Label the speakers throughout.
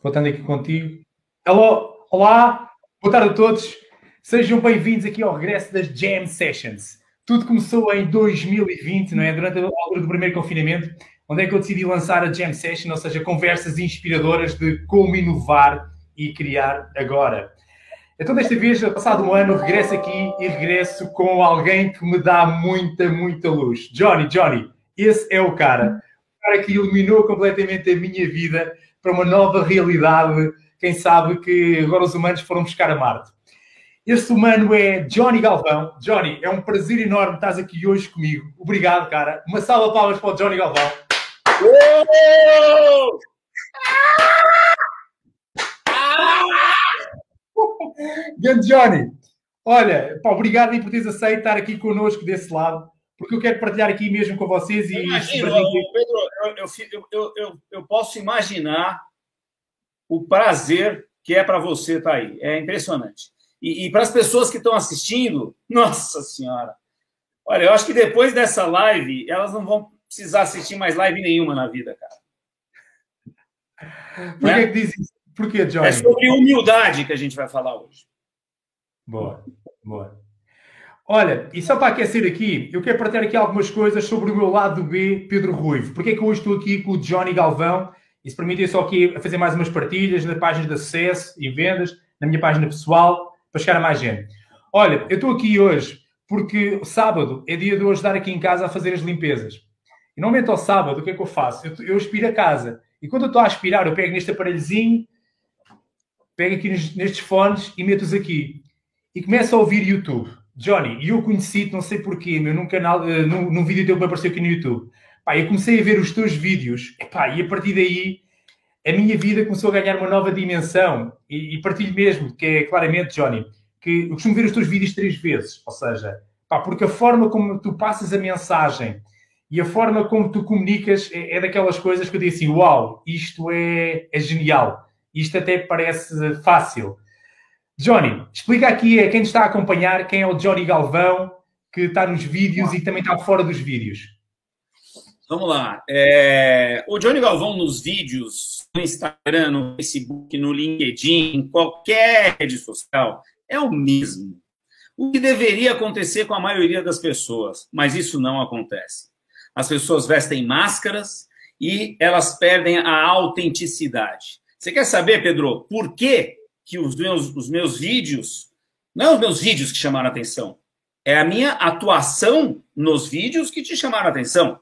Speaker 1: Voltando aqui contigo. Alô, olá, boa tarde a todos. Sejam bem-vindos aqui ao regresso das Jam Sessions. Tudo começou em 2020, não é? Durante a altura do primeiro confinamento, onde é que eu decidi lançar a Jam Session, ou seja, conversas inspiradoras de como inovar e criar agora. Então, desta vez, passado um ano, regresso aqui e regresso com alguém que me dá muita, muita luz. Johnny, Johnny, esse é o cara. O cara que iluminou completamente a minha vida para uma nova realidade. Quem sabe que agora os humanos foram buscar a Marte. Este humano é Johnny Galvão. Johnny, é um prazer enorme estar aqui hoje comigo. Obrigado, cara. Uma salva de palmas para o Johnny Galvão. Oh! Grande Johnny, olha, pá, obrigado por teres aceito estar aqui connosco desse lado, porque eu quero partilhar aqui mesmo com vocês e.
Speaker 2: Imagino, Pedro, eu, eu, eu, posso imaginar o prazer que é para você estar aí. É impressionante. E, e para as pessoas que estão assistindo, nossa senhora. Olha, eu acho que depois dessa live, elas não vão precisar assistir mais live nenhuma na vida, cara.
Speaker 1: Por né? que, diz isso? Por que, Johnny?
Speaker 2: É sobre humildade que a gente vai falar hoje.
Speaker 1: Boa, boa. Olha, e só para aquecer aqui, eu quero partilhar aqui algumas coisas sobre o meu lado B, Pedro Ruivo. Porque é que hoje estou aqui com o Johnny Galvão? Isso permite só aqui fazer mais umas partilhas na página de acesso e vendas, na minha página pessoal, para chegar a mais gente. Olha, eu estou aqui hoje porque sábado é dia de eu ajudar aqui em casa a fazer as limpezas. E normalmente ao sábado, o que é que eu faço? Eu, eu aspiro a casa. E quando eu estou a aspirar, eu pego neste aparelhozinho pego aqui nestes fones e meto-os aqui. E começo a ouvir YouTube. Johnny, e eu conheci-te, não sei porquê, meu, num canal, uh, num, num vídeo teu que apareceu aqui no YouTube. Pá, eu comecei a ver os teus vídeos, epá, e a partir daí a minha vida começou a ganhar uma nova dimensão. E, e partilho mesmo, que é claramente, Johnny, que eu costumo ver os teus vídeos três vezes. Ou seja, pá, porque a forma como tu passas a mensagem e a forma como tu comunicas é, é daquelas coisas que eu digo assim: uau, isto é, é genial. Isto até parece fácil. Johnny, explica aqui a quem está a acompanhar quem é o Johnny Galvão, que está nos vídeos e também está fora dos vídeos.
Speaker 2: Vamos lá. É... O Johnny Galvão nos vídeos, no Instagram, no Facebook, no LinkedIn, em qualquer rede social, é o mesmo. O que deveria acontecer com a maioria das pessoas, mas isso não acontece. As pessoas vestem máscaras e elas perdem a autenticidade. Você quer saber, Pedro, por que, que os, meus, os meus vídeos, não é os meus vídeos que chamaram atenção, é a minha atuação nos vídeos que te chamaram atenção.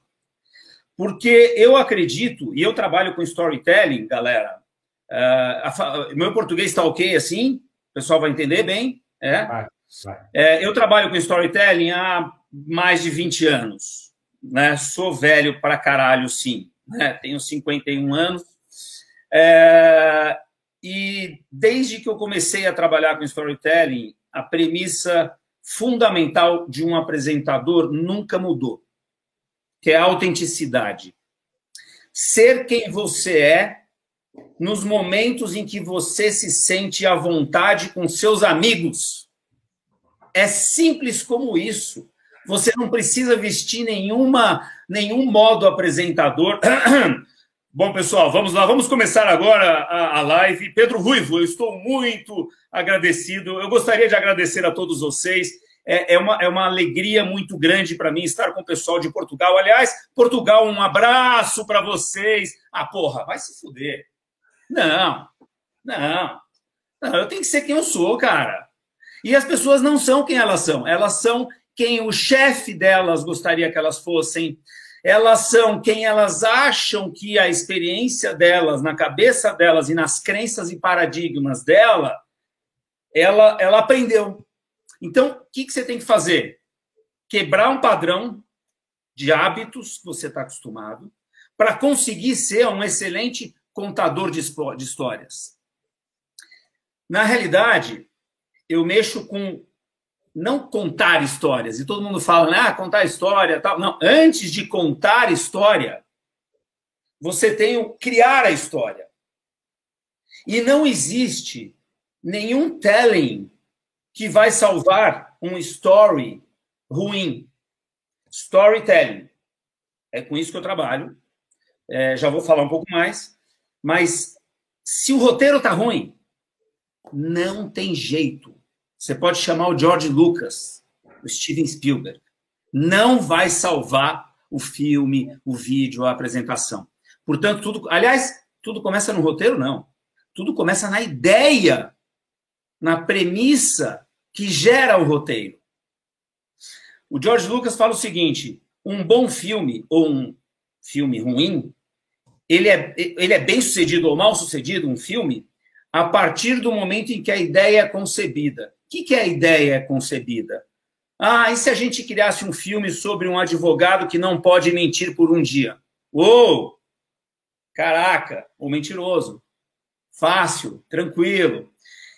Speaker 2: Porque eu acredito, e eu trabalho com storytelling, galera. Uh, a, meu português está ok assim? O pessoal vai entender bem? É? Vai, vai. é? eu trabalho com storytelling há mais de 20 anos. Né? Sou velho pra caralho, sim. Né? Tenho 51 anos. É, e desde que eu comecei a trabalhar com storytelling, a premissa fundamental de um apresentador nunca mudou, que é a autenticidade. Ser quem você é nos momentos em que você se sente à vontade com seus amigos. É simples como isso. Você não precisa vestir nenhuma nenhum modo apresentador. Bom, pessoal, vamos lá, vamos começar agora a, a, live. Pedro Ruivo, eu estou muito agradecido. Eu gostaria de agradecer a todos vocês. É, é uma, é uma alegria muito grande para mim estar com o pessoal de Portugal. Aliás, Portugal, um abraço para vocês. Ah, porra, vai se fuder. Não, não, não, eu tenho que ser quem eu sou, cara. E as pessoas não são quem elas são, elas são quem o chefe delas gostaria que elas fossem elas são quem elas acham que a experiência delas, na cabeça delas e nas crenças e paradigmas dela, ela, ela aprendeu. Então, o que, que você tem que fazer? Quebrar um padrão de hábitos que você está acostumado para conseguir ser um excelente contador de, histórias. Na realidade, eu mexo com não contar histórias. E todo mundo fala, né, ah, contar história, tal. Não, antes de contar história, você tem o criar a história. E não existe nenhum telling que vai salvar um story ruim. Storytelling. É com isso que eu trabalho. É, já vou falar um pouco mais. Mas se o roteiro tá ruim, não tem jeito. Você pode chamar o George Lucas, o Steven Spielberg. Não vai salvar o filme, o vídeo, a apresentação. Portanto, tudo. Aliás, tudo começa no roteiro, não. Tudo começa na ideia, na premissa que gera o roteiro. O George Lucas fala o seguinte: um bom filme ou um filme ruim, ele é, ele é bem sucedido ou mal sucedido, um filme, a partir do momento em que a ideia é concebida. O que, que é a ideia concebida? Ah, e se a gente criasse um filme sobre um advogado que não pode mentir por um dia? Uou! Caraca, o mentiroso. Fácil, tranquilo.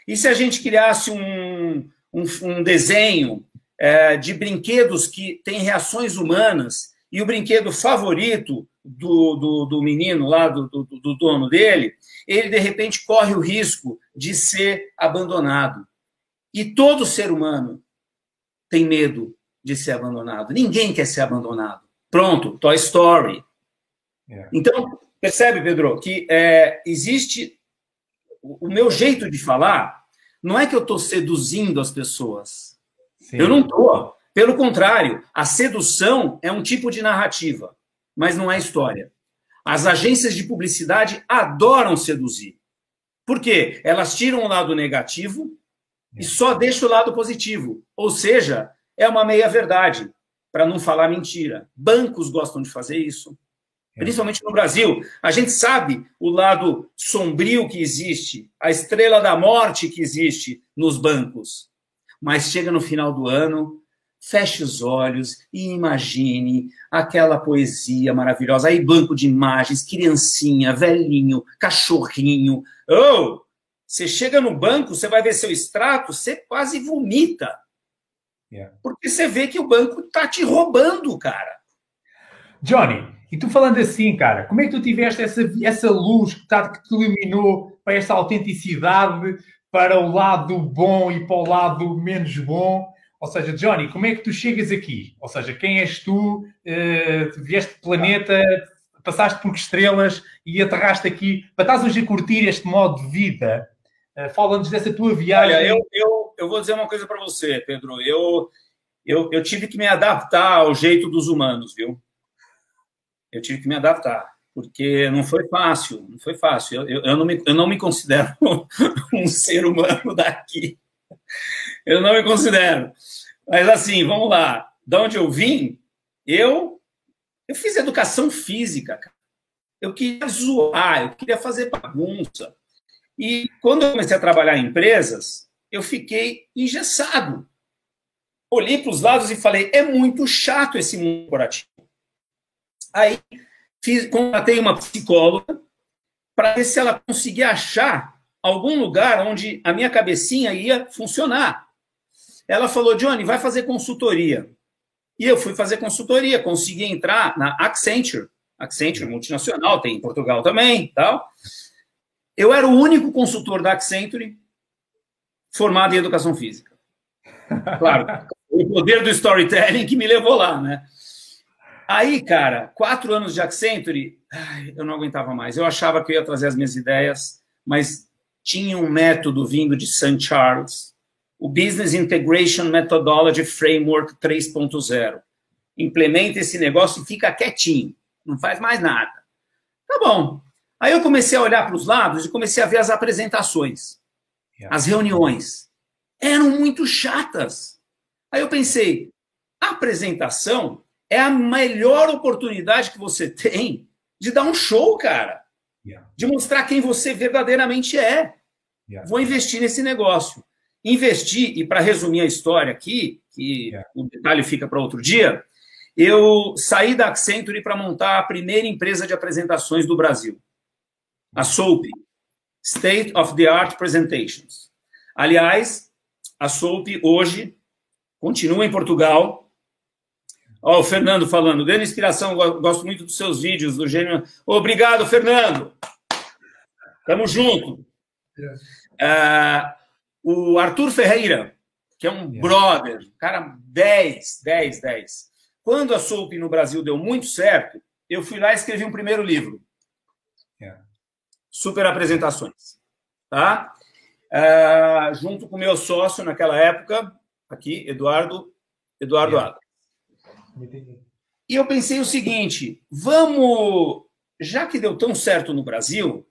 Speaker 2: E se a gente criasse um, um, um desenho é, de brinquedos que têm reações humanas e o brinquedo favorito do, do, do menino lá, do, do, do dono dele, ele de repente corre o risco de ser abandonado. E todo ser humano tem medo de ser abandonado. Ninguém quer ser abandonado. Pronto, Toy Story. É. Então, percebe, Pedro, que é, existe. O meu jeito de falar não é que eu estou seduzindo as pessoas. Sim. Eu não estou. Pelo contrário, a sedução é um tipo de narrativa, mas não é história. As agências de publicidade adoram seduzir. Por quê? Elas tiram o lado negativo e só deixam o lado positivo. Ou seja, é uma meia-verdade, para não falar mentira. Bancos gostam de fazer isso. É. Principalmente no Brasil. A gente sabe o lado sombrio que existe, a estrela da morte que existe nos bancos. Mas chega no final do ano, feche os olhos e imagine aquela poesia maravilhosa. Aí, banco de imagens, criancinha, velhinho, cachorrinho. Oh! Você chega no banco, você vai ver seu extrato, você quase vomita. Yeah. Porque você vê que o banco tá te roubando, cara.
Speaker 1: Johnny, e tu falando assim, cara, como é que tu tiveste essa, essa luz que, tá, que te iluminou para essa autenticidade, para o lado bom e para o lado menos bom? Ou seja, Johnny, como é que tu chegas aqui? Ou seja, quem és tu? Uh, vieste planeta, passaste por estrelas e aterraste aqui para estás hoje a curtir este modo de vida. Uh, Fala-nos dessa tua viagem.
Speaker 2: Olha, eu, eu, eu vou dizer uma coisa para você, Pedro. Eu, eu, eu tive que me adaptar ao jeito dos humanos, viu? Eu tive que me adaptar, porque não foi fácil, não foi fácil. Eu, eu, eu, não, me, eu não me considero um ser humano daqui. Eu não me considero. Mas assim, vamos lá. De onde eu vim, eu eu fiz educação física. Eu queria zoar, eu queria fazer bagunça. E quando eu comecei a trabalhar em empresas, eu fiquei engessado. Olhei para os lados e falei: é muito chato esse mundo corporativo. Aí fiz, contratei uma psicóloga para ver se ela conseguia achar algum lugar onde a minha cabecinha ia funcionar. Ela falou, Johnny, vai fazer consultoria. E eu fui fazer consultoria, consegui entrar na Accenture. Accenture multinacional, tem em Portugal também, tal. Eu era o único consultor da Accenture formado em educação física. Claro, o poder do storytelling que me levou lá, né? Aí, cara, quatro anos de Accenture, eu não aguentava mais. Eu achava que eu ia trazer as minhas ideias, mas tinha um método vindo de St. Charles, o Business Integration Methodology Framework 3.0. Implementa esse negócio e fica quietinho, não faz mais nada. Tá bom. Aí eu comecei a olhar para os lados e comecei a ver as apresentações, as reuniões. Eram muito chatas. Aí eu pensei, a apresentação é a melhor oportunidade que você tem de dar um show, cara. De mostrar quem você verdadeiramente é. Vou investir nesse negócio investi, e para resumir a história aqui, que o detalhe fica para outro dia, eu saí da Accenture para montar a primeira empresa de apresentações do Brasil, a SOAP, State of the Art Presentations. Aliás, a SOAP hoje continua em Portugal. Ó, o Fernando falando, grande inspiração, gosto muito dos seus vídeos, do gênio. Obrigado, Fernando. Tamo junto. Uh, o Arthur Ferreira, que é um brother, cara 10, 10, 10. Quando a Soap no Brasil deu muito certo, eu fui lá e escrevi um primeiro livro. Super Apresentações. Tá? Uh, junto com meu sócio naquela época, aqui, Eduardo, Eduardo yeah. E eu pensei o seguinte: vamos, já que deu tão certo no Brasil,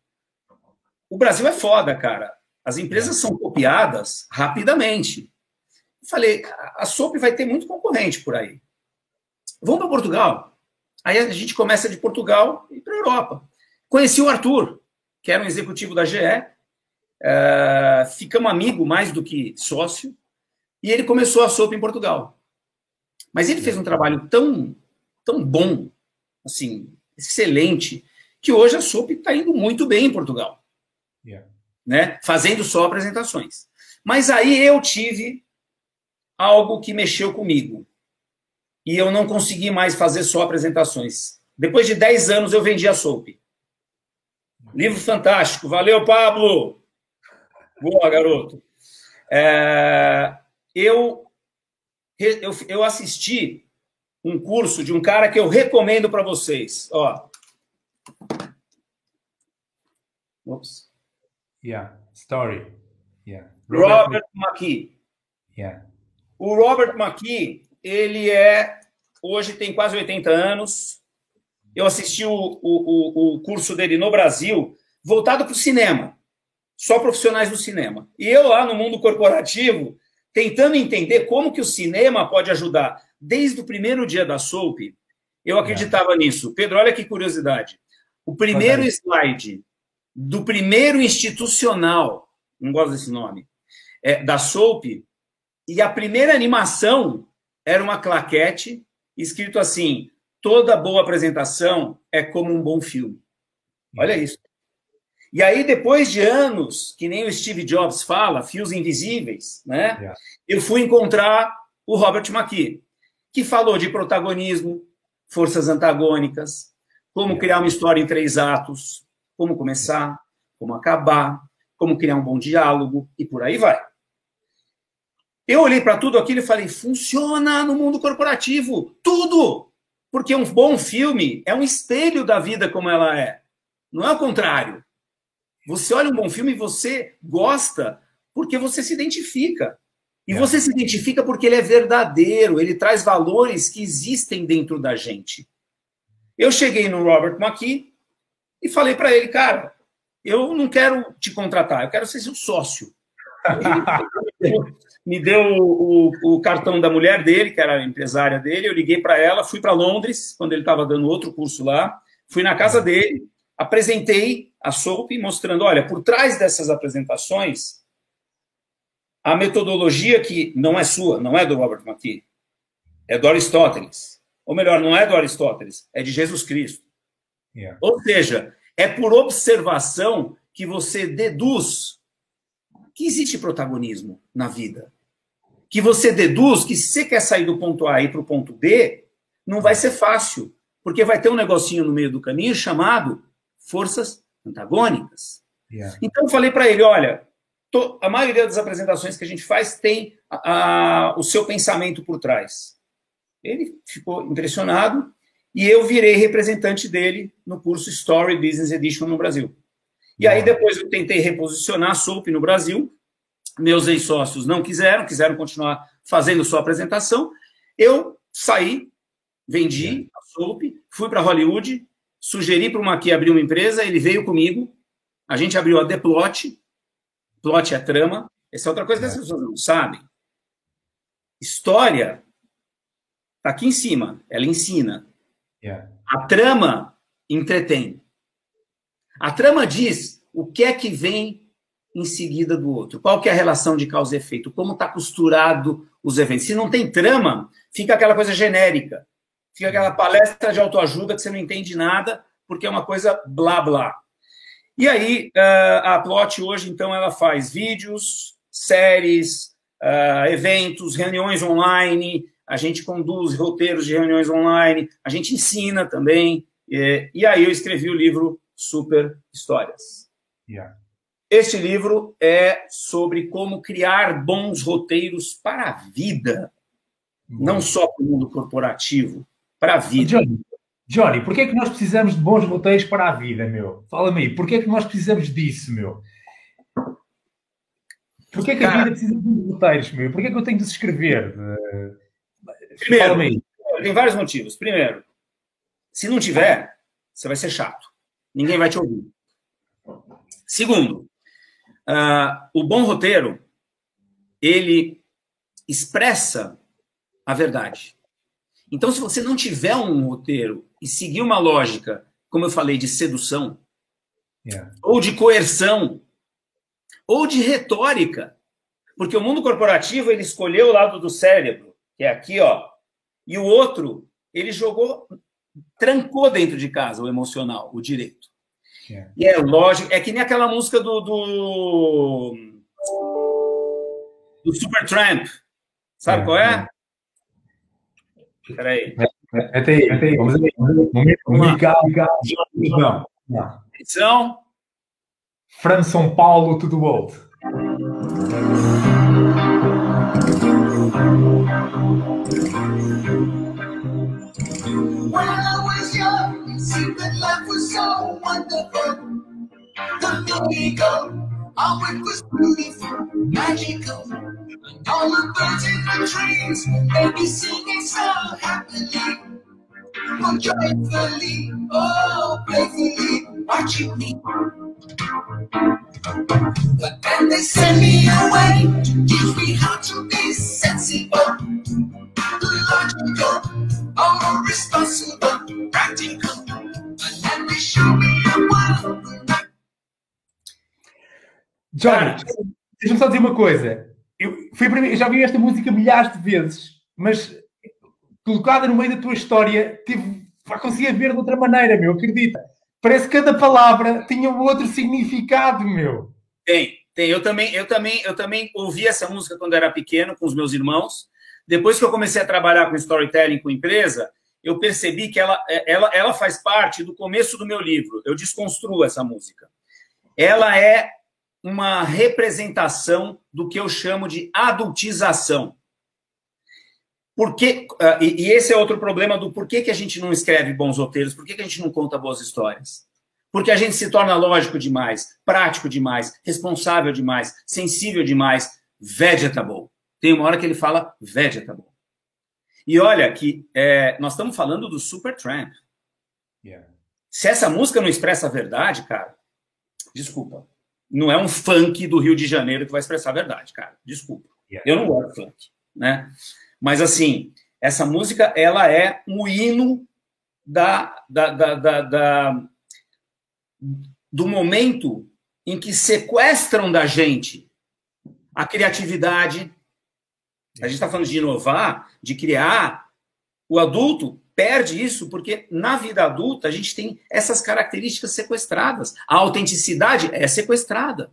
Speaker 2: o Brasil é foda, cara. As empresas são copiadas rapidamente. Falei, a SOP vai ter muito concorrente por aí. Vamos para Portugal. Aí a gente começa de Portugal e para a Europa. Conheci o Arthur, que era um executivo da GE. Uh, eh, ficamos amigos mais do que sócio. E ele começou a SOP em Portugal. Mas ele fez um trabalho tão, tão bom, assim, excelente, que hoje a SOP está indo muito bem em Portugal. Yeah. Né? Fazendo só apresentações. Mas aí eu tive algo que mexeu comigo. E eu não consegui mais fazer só apresentações. Depois de 10 anos eu vendi a SOP. Livro fantástico. Valeu, Pablo! Boa, garoto. É, eu, eu, eu assisti um curso de um cara que eu recomendo para vocês. Ó.
Speaker 1: Oops. Yeah, story.
Speaker 2: Yeah. Robert, Robert McKee. Yeah. O Robert McKee, ele é hoje tem quase 80 anos. Eu assisti o, o, o curso dele no Brasil, voltado para o cinema, só profissionais do cinema. E eu lá no mundo corporativo tentando entender como que o cinema pode ajudar. Desde o primeiro dia da Soap, eu acreditava é. nisso. Pedro, olha que curiosidade. O primeiro slide do primeiro institucional, não gosto desse nome, é, da Soap, e a primeira animação era uma claquete escrito assim: toda boa apresentação é como um bom filme. Olha isso. E aí, depois de anos, que nem o Steve Jobs fala, fios invisíveis, né? Yeah. Eu fui encontrar o Robert McKee, que falou de protagonismo, forças antagônicas, como criar uma história em três atos, como começar, como acabar, como criar um bom diálogo e por aí vai. Eu olhei para tudo aquilo e falei: funciona no mundo corporativo, tudo! Porque um bom filme é um espelho da vida como ela é. Não é o contrário. Você olha um bom filme e você gosta porque você se identifica. E é. você se identifica porque ele é verdadeiro, ele traz valores que existem dentro da gente. Eu cheguei no Robert McKee e falei para ele, cara, eu não quero te contratar, eu quero ser seu sócio. Me deu o, o, o, cartão da mulher dele, que era a empresária dele, eu liguei para ela, fui para Londres, quando ele estava dando outro curso lá, fui na casa dele, apresentei a SOAP mostrando, olha, por trás dessas apresentações, a metodologia que não é sua, não é do Robert McKee, é do Aristóteles. Ou melhor, não é do Aristóteles, é de Jesus Cristo. Yeah. Ou seja, é por observação que você deduz que existe protagonismo na vida. Que você deduz que se você quer sair do ponto A e para o ponto B, não vai ser fácil, porque vai ter um negocinho no meio do caminho chamado forças antagônicas. Yeah. Então eu falei para ele, olha, to, a maioria das apresentações que a gente faz tem a, a, o seu pensamento por trás. Ele ficou impressionado e eu virei representante dele no curso Story Business Edition no Brasil. E aí depois eu tentei reposicionar a SOP no Brasil, meus ex-sócios não quiseram, quiseram continuar fazendo sua apresentação. Eu saí, vendi a SOP, fui para Hollywood, sugeri para o Maqui abrir uma empresa, ele veio comigo, a gente abriu a The Plot, plot é trama, essa é outra coisa que as é. pessoas não sabem. História está aqui em cima, ela ensina. Yeah. A trama entretém. A trama diz o que é que vem em seguida do outro, qual que é a relação de causa e efeito, como está costurado os eventos. Se não tem trama, fica aquela coisa genérica. Fica aquela palestra de autoajuda que você não entende nada, porque é uma coisa blá blá. E aí, uh, a Plot hoje, então, ela faz vídeos, séries, uh, eventos, reuniões online, a gente conduz roteiros de reuniões online, a gente ensina também. E, e aí eu escrevi o livro Super Histórias. Yeah. Este livro é sobre como criar bons roteiros para a vida, não só para o mundo corporativo, para a vida.
Speaker 1: Johnny, Johnny, porquê é que nós precisamos de bons roteiros para a vida, meu? Fala-me aí, porquê é que nós precisamos disso, meu? Porquê é que a vida precisa de bons roteiros, meu? Porquê é que eu tenho de se escrever?
Speaker 2: Primeiro, tem vários motivos. Primeiro, se não tiver, você vai ser chato. Ninguém vai te ouvir. Segundo, uh, o bom roteiro, ele expressa a verdade. Então, se você não tiver um roteiro e seguir uma lógica, como eu falei, de sedução, yeah. ou de coerção, ou de retórica, porque o mundo corporativo ele escolheu o lado do cérebro, que é aqui, ó, e o outro ele jogou, trancou dentro de casa o emocional, o direito. Yeah. E é lógico, é que nem aquela música do do, do Supertramp, sabe yeah, qual é? Yeah. Peraí.
Speaker 1: Até aí, até aí. Vamos aí. Vamos
Speaker 2: Atenção.
Speaker 1: Fran São Paulo to the world. When I was young, it seemed that life was so wonderful. The ego, all it was beautiful, magical. And all the birds in the trees, they be singing so happily. Oh, joyfully, oh, playfully, watching me. But then they send me away to teach me how to be sensible, logical, oh, show me a. Johnny, deixa-me só dizer uma coisa. Eu, foi eu já vi esta música milhares de vezes, mas colocada no meio da tua história, tive, conseguia ver de outra maneira, meu, acredita. Parece que cada palavra tinha um outro significado, meu.
Speaker 2: Tem, tem. Eu também, eu também, eu também ouvi essa música quando era pequeno com os meus irmãos. Depois que eu comecei a trabalhar com storytelling com empresa, eu percebi que ela, ela, ela faz parte do começo do meu livro. Eu desconstruo essa música. Ela é uma representação do que eu chamo de adultização. Porque, e, e, esse é outro problema do porquê que a gente não escreve bons roteiros, por que a gente não conta boas histórias. Porque a gente se torna lógico demais, prático demais, responsável demais, sensível demais, vegetable. Tem uma hora que ele fala vegetable. E olha que é, nós estamos falando do Supertramp. Yeah. Se essa música não expressa a verdade, cara, desculpa não é um funk do Rio de Janeiro que vai expressar a verdade, cara. Desculpa. Yeah. Eu não gosto de funk, né? Mas assim, essa música ela é um hino da, da, da, da, da do momento em que sequestram da gente a criatividade. A gente está falando de inovar, de criar. O adulto perde isso porque na vida adulta a gente tem essas características sequestradas. A autenticidade é sequestrada.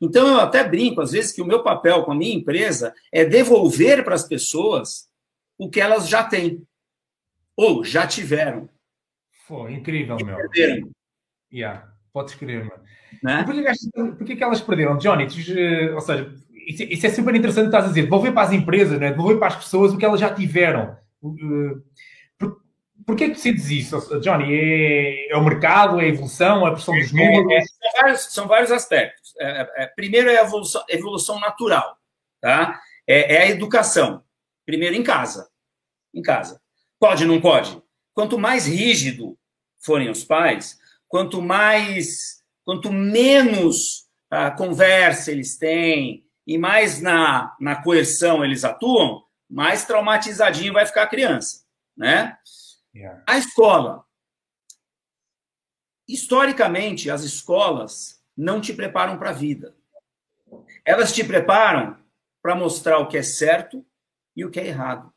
Speaker 2: Então eu até brinco às vezes que o meu papel com a minha empresa é devolver para as pessoas o que elas já têm ou já tiveram.
Speaker 1: Foi incrível, meu. Perderam. Yeah, podes crer, mano. Né? Por, que, por que, elas perderam, Johnny? ou seja, isso, isso, é super interessante, estás a dizer, devolver para as empresas, né? devolver para as pessoas o que elas já tiveram. Uh, Porquê que decides isso, Johnny? É, é, o mercado, é a evolução, é a pressão dos números? É,
Speaker 2: são, vários, são, vários, aspectos. É, é, é, primeiro é a evolução, evolução natural, tá? É, a educação. Primeiro em casa. Em casa. Pode, não pode? Quanto mais rígido forem os pais, quanto mais, quanto menos a conversa eles têm e mais na, na coerção eles atuam, mais traumatizadinho vai ficar a criança, né? A escola. Historicamente, as escolas não te preparam para a vida. Elas te preparam para mostrar o que é certo e o que é errado.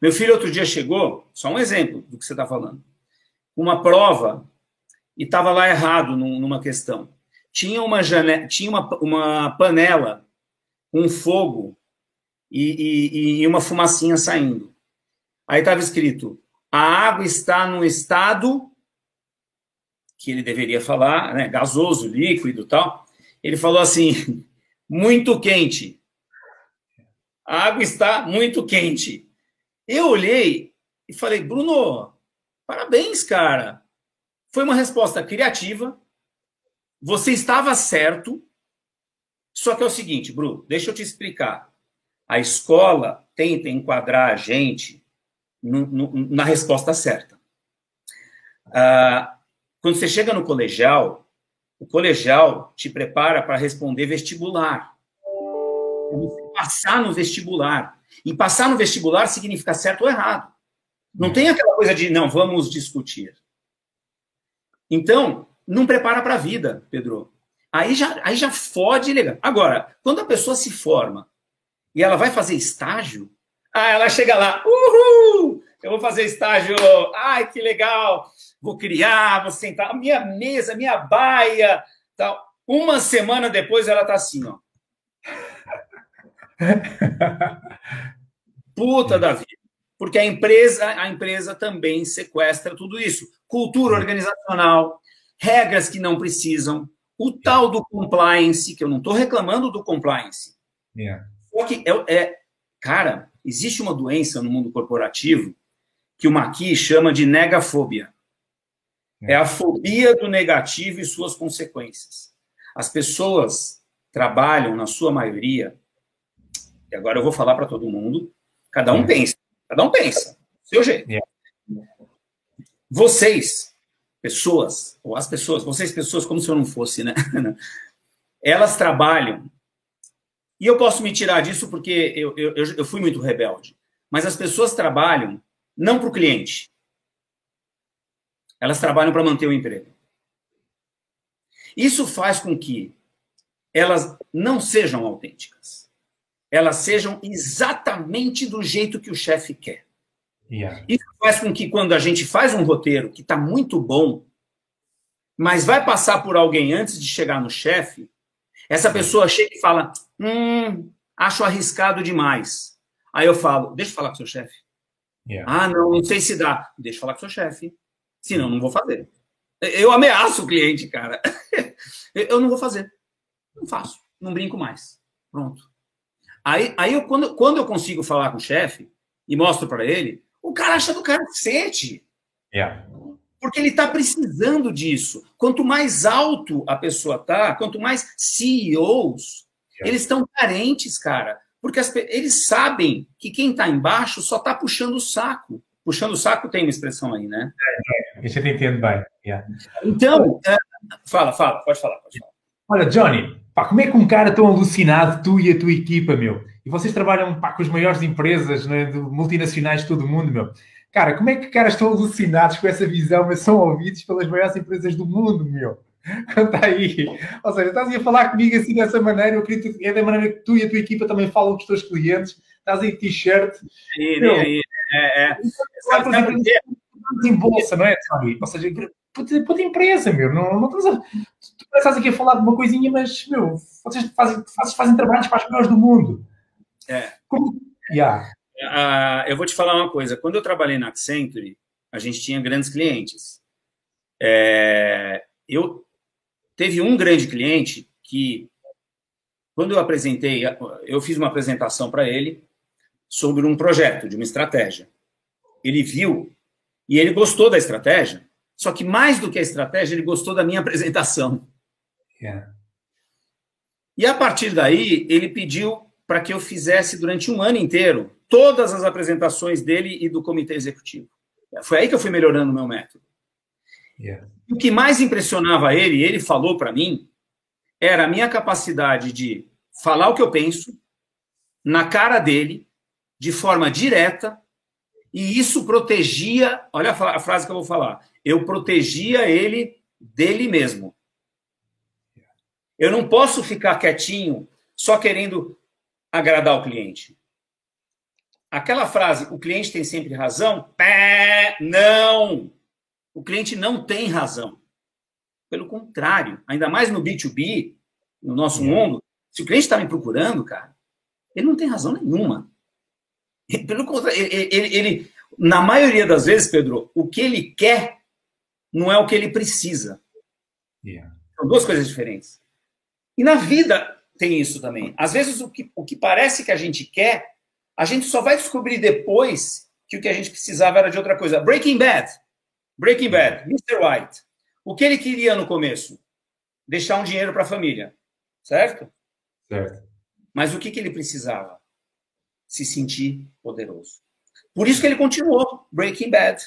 Speaker 2: Meu filho outro dia chegou, só um exemplo do que você está falando, uma prova e estava lá errado numa questão. Tinha uma, janela, tinha uma, uma panela com fogo e, e, e uma fumacinha saindo. Aí estava escrito a água está num estado que ele deveria falar, né, gasoso, líquido, tal. Ele falou assim, muito quente. A água está muito quente. Eu olhei e falei, Bruno, Parabéns, cara. Foi uma resposta criativa. Você estava certo. Só que é o seguinte, Bru, deixa eu te explicar. A escola tenta enquadrar a gente no, no, na resposta certa. Ah, quando você chega no colegial, o colegial te prepara para responder vestibular. Passar no vestibular. E passar no vestibular significa certo ou errado. Não tem aquela coisa de, não, vamos discutir. Então, não prepara para a vida, Pedro. Aí já, aí já fode legal. Agora, quando a pessoa se forma e ela vai fazer estágio, ah, ela chega lá, uhul, eu vou fazer estágio, ai, que legal, vou criar, vou sentar, minha mesa, minha baia, tal. Uma semana depois ela tá assim, ó. Puta da vida. Porque a empresa, a empresa também sequestra tudo isso. Cultura organizacional, regras que não precisam, o tal do compliance, que eu não estou reclamando do compliance. Yeah. Só que é, é, cara, existe uma doença no mundo corporativo que o Maqui chama de negafobia. É a fobia do negativo e suas consequências. As pessoas trabalham, na sua maioria, e agora eu vou falar para todo mundo, cada um pensa, cada um pensa, seu jeito. Vocês, pessoas, ou as pessoas, vocês pessoas, como se eu não fosse, né? Elas trabalham, e eu posso me tirar disso porque eu, eu, eu fui muito rebelde, mas as pessoas trabalham não para o cliente, elas trabalham para manter o emprego. Isso faz com que elas não sejam autênticas. Elas sejam exatamente do jeito que o chefe quer. Yeah. Isso faz com que quando a gente faz um roteiro que está muito bom, mas vai passar por alguém antes de chegar no chefe, essa pessoa chega e fala: Hum, acho arriscado demais. Aí eu falo: Deixa eu falar com o seu chefe. Yeah. Ah, não, não sei se dá. Deixa eu falar com o seu chefe. Senão, não vou fazer. Eu ameaço o cliente, cara. Eu não vou fazer. Não faço. Não brinco mais. Pronto. Aí, aí eu, quando, quando eu consigo falar com o chefe e mostro para ele, o cara acha do cacete. Yeah. Porque ele está precisando disso. Quanto mais alto a pessoa tá, quanto mais CEOs, yeah. eles estão carentes, cara. Porque as, eles sabem que quem está embaixo só está puxando o saco. Puxando o saco tem uma expressão aí, né? É,
Speaker 1: é. Isso eu entendo bem. Yeah.
Speaker 2: Então, é, fala, fala, pode falar, pode falar.
Speaker 1: Olha, Johnny, pá, como é que um cara tão alucinado, tu e a tua equipa, meu, e vocês trabalham pá, com as maiores empresas né, multinacionais de todo o mundo, meu, cara, como é que caras estão alucinados com essa visão, mas são ouvidos pelas maiores empresas do mundo, meu? Conta aí. Ou seja, estás a falar comigo assim dessa maneira, eu acredito que é da maneira que tu e a tua equipa também falam com os teus clientes, estás aí t-shirt.
Speaker 2: Sim, é, é, é. Sabe, sabe,
Speaker 1: em bolsa, não é, Tony? Ou seja, puta, puta empresa, meu. Não, não estás a, tu estás aqui a falar de uma coisinha, mas, meu, vocês fazem, fazem, fazem trabalhos para as melhores do mundo.
Speaker 2: É. Como... Yeah. Uh, eu vou te falar uma coisa. Quando eu trabalhei na Accenture, a gente tinha grandes clientes. É, eu teve um grande cliente que, quando eu apresentei, eu fiz uma apresentação para ele sobre um projeto, de uma estratégia. Ele viu e ele gostou da estratégia, só que mais do que a estratégia, ele gostou da minha apresentação. Yeah. E a partir daí, ele pediu para que eu fizesse durante um ano inteiro todas as apresentações dele e do comitê executivo. Foi aí que eu fui melhorando o meu método. Yeah. o que mais impressionava ele, ele falou para mim, era a minha capacidade de falar o que eu penso na cara dele, de forma direta, e isso protegia, olha a frase que eu vou falar, eu protegia ele dele mesmo. Eu não posso ficar quietinho só querendo agradar o cliente. Aquela frase, o cliente tem sempre razão, pé, não. O cliente não tem razão. Pelo contrário, ainda mais no B2B, no nosso mundo, se o cliente está me procurando, cara, ele não tem razão nenhuma. Pelo contrário, ele, ele, ele, na maioria das vezes, Pedro, o que ele quer não é o que ele precisa. Yeah. São duas coisas diferentes. E na vida tem isso também. Às vezes, o que, o que parece que a gente quer, a gente só vai descobrir depois que o que a gente precisava era de outra coisa. Breaking Bad. Breaking Bad, Mr. White. O que ele queria no começo? Deixar um dinheiro para a família, certo?
Speaker 1: Certo.
Speaker 2: Mas o que, que ele precisava? Se sentir poderoso. Por isso que ele continuou Breaking Bad.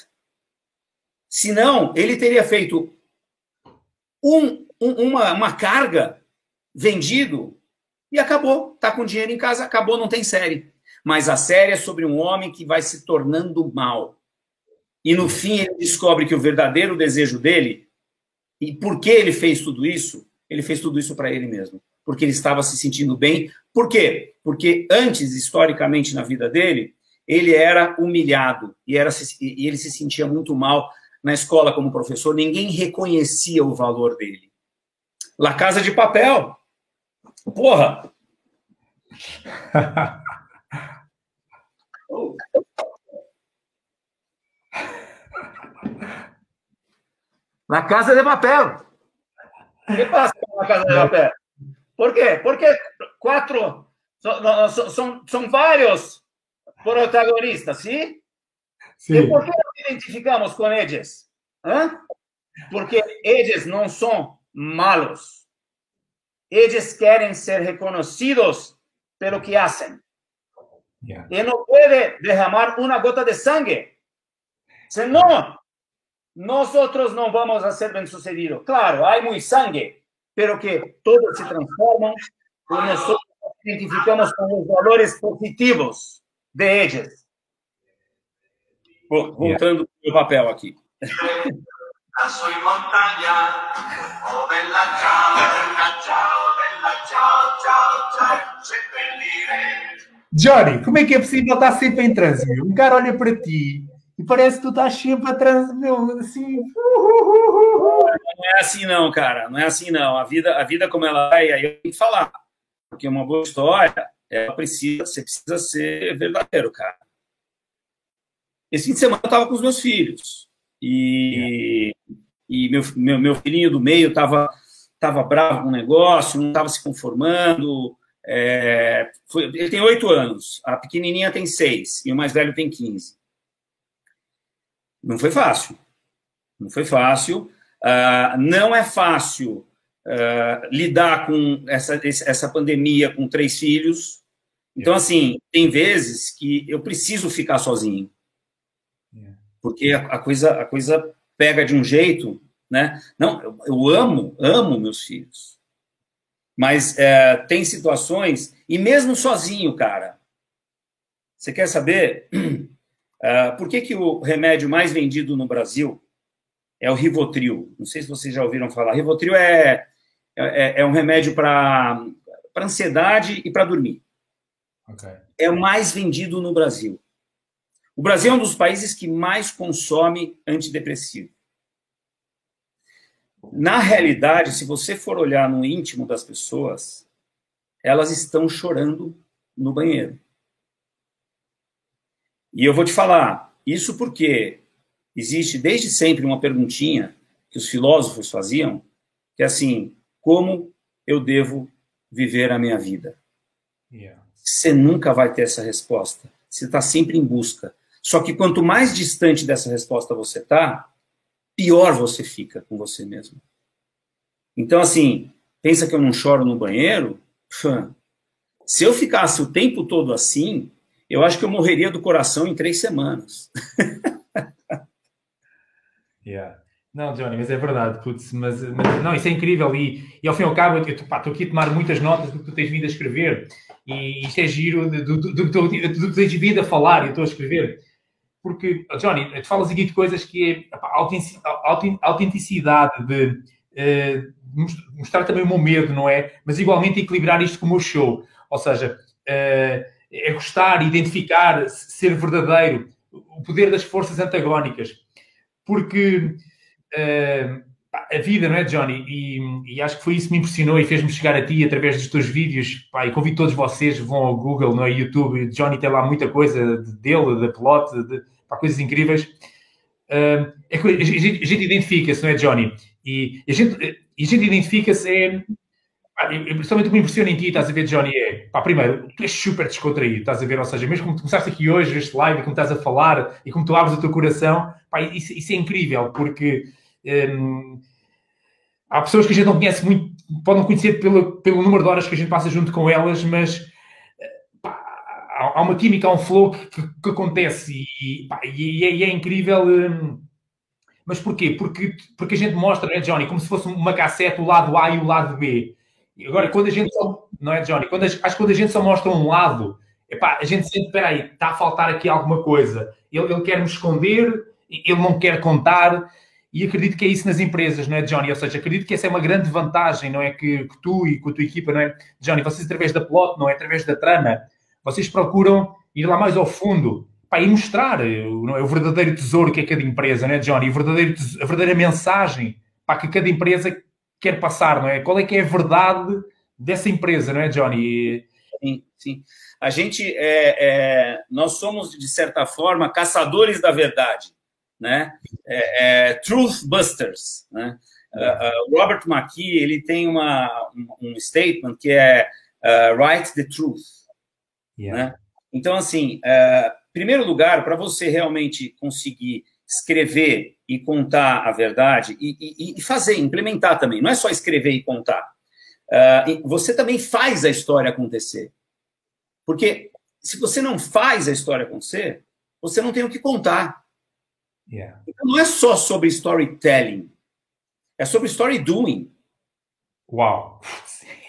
Speaker 2: Senão, ele teria feito um, um, uma, uma carga vendido e acabou. Tá com dinheiro em casa, acabou, não tem série. Mas a série é sobre um homem que vai se tornando mal. E no fim ele descobre que o verdadeiro desejo dele, e por que ele fez tudo isso? Ele fez tudo isso para ele mesmo. Porque ele estava se sentindo bem. Por quê? Porque antes, historicamente, na vida dele, ele era humilhado e, era, e ele se sentia muito mal na escola como professor. Ninguém reconhecia o valor dele. La Casa de Papel. Porra! La Casa de Papel. ¿Qué pasa con La Casa de Papel? ¿Por qué? Porque cuatro, son, son, son varios protagonistas, ¿sí? ¿sí? ¿Y por qué nos identificamos con ellos? ¿Eh? Porque ellos no son malos. Ellos quieren ser reconocidos pelo que hacen. Yeah. Y no puede derramar una gota de sangre. Senão, nosotros no vamos a ser bien sucedidos. Claro, hay muy sangre, pero que todos se transforman y nosotros identificamos con los valores positivos de ellos. Voltando yeah. para o papel aqui.
Speaker 1: Johnny, como é que é possível estar sempre em trânsito? Um cara olha para ti e parece que tu estás sempre a trânsito, assim.
Speaker 2: Não é assim, não, cara. Não é assim, não. A vida, a vida como ela é, aí eu tenho que falar. Porque uma boa história, ela precisa, você precisa ser verdadeiro, cara. Esse fim de semana eu estava com os meus filhos. E, e meu, meu, meu filhinho do meio estava tava bravo com o negócio, não estava se conformando. É, foi, ele tem oito anos, a pequenininha tem seis e o mais velho tem quinze. Não foi fácil. Não foi fácil. Uh, não é fácil uh, lidar com essa, essa pandemia com três filhos. Então, assim, tem vezes que eu preciso ficar sozinho. Porque a, a coisa, a coisa pega de um jeito, né? Não, eu, eu amo, amo meus filhos. Mas é, tem situações, e mesmo sozinho, cara, você quer saber uh, por que, que o remédio mais vendido no Brasil é o Rivotril? Não sei se vocês já ouviram falar. Rivotril é, é, é um remédio para ansiedade e para dormir. Okay. É o mais vendido no Brasil. O Brasil é um dos países que mais consome antidepressivo. Na realidade, se você for olhar no íntimo das pessoas, elas estão chorando no banheiro. E eu vou te falar, isso porque existe desde sempre uma perguntinha que os filósofos faziam, que é assim, como eu devo viver a minha vida? Yeah. Você nunca vai ter essa resposta. Você está sempre em busca. Só que quanto mais distante dessa resposta você está, pior você fica com você mesmo. Então, assim, pensa que eu não choro no banheiro? Se eu ficasse o tempo todo assim, eu acho que eu morreria do coração em três semanas.
Speaker 1: yeah. Não, Johnny, mas é verdade, putz, mas, mas, não, isso é incrível e, e ao fim e ao cabo eu estou aqui a tomar muitas notas do que tu tens vindo a escrever e isto é giro do, do, do, do, que tu tens vindo a falar e eu estou a escrever porque, Johnny, tu falas aqui de coisas que é a autenticidade de uh, mostrar também o meu medo, não é? Mas igualmente equilibrar isto com o meu show. Ou seja, uh, é gostar, identificar, ser verdadeiro, o poder das forças antagónicas. Porque uh, a vida, não é, Johnny? E, e, acho que foi isso que me impressionou e fez-me chegar a ti através dos teus vídeos. Pá, e convido todos vocês, vão ao Google, no YouTube. Johnny tem lá muita coisa dele, da plot, de, pá, coisas incríveis. Uh, é que a gente, gente identifica-se, não é, Johnny? E a gente, a gente identifica-se é, principalmente o que me impressiona em ti, estás a ver, Johnny, é, pá, primeiro, tu és super descontraído, estás a ver, ou seja, mesmo como tu começaste aqui hoje, este live, como estás a falar, e como tu abres o teu coração, pá, isso, isso é incrível, porque há pessoas que a gente não conhece muito, podem conhecer pelo, pelo número de horas que a gente passa junto com elas, mas pá, há, uma química, há um flow que, que, acontece, e, pá, e, é, e, é, incrível... Hum, mas porquê? Porque, porque a gente mostra, né, Johnny, como se fosse uma cassete, o lado A e o lado B. E agora, quando a gente só, não é, Johnny? Quando a, acho que quando a gente só mostra um lado, epá, a gente sente, espera aí, está a faltar aqui alguma coisa. Ele, ele quer me esconder, ele não quer contar, e acredito que é isso nas empresas, não é, Johnny? Ou seja, acredito que essa é uma grande vantagem, não é? Que, que tu e com a tua equipa, não é? Johnny, vocês através da plot, não é? Através da trama, vocês procuram ir lá mais ao fundo pá, e mostrar o, é, o verdadeiro tesouro que é cada empresa, não é, Johnny? O verdadeiro, a verdadeira mensagem para que cada empresa quer passar, não é? Qual é que é a verdade dessa empresa, não é, Johnny?
Speaker 2: Sim, sim. A gente, é, é, nós somos, de certa forma, caçadores da verdade, né? É, é truth busters, né? Uh, uh, Robert McKee, ele tem uma, um, um statement que é uh, write the truth, yeah. né? Então, assim, uh, primeiro lugar, para você realmente conseguir escrever e contar a verdade e, e, e, fazer, implementar também, não é só escrever e contar. Uh, você também faz a história acontecer. Porque se você não faz a história acontecer, você não tem o que contar. Yeah. Então, não é só sobre storytelling, é sobre story doing.
Speaker 1: Uau!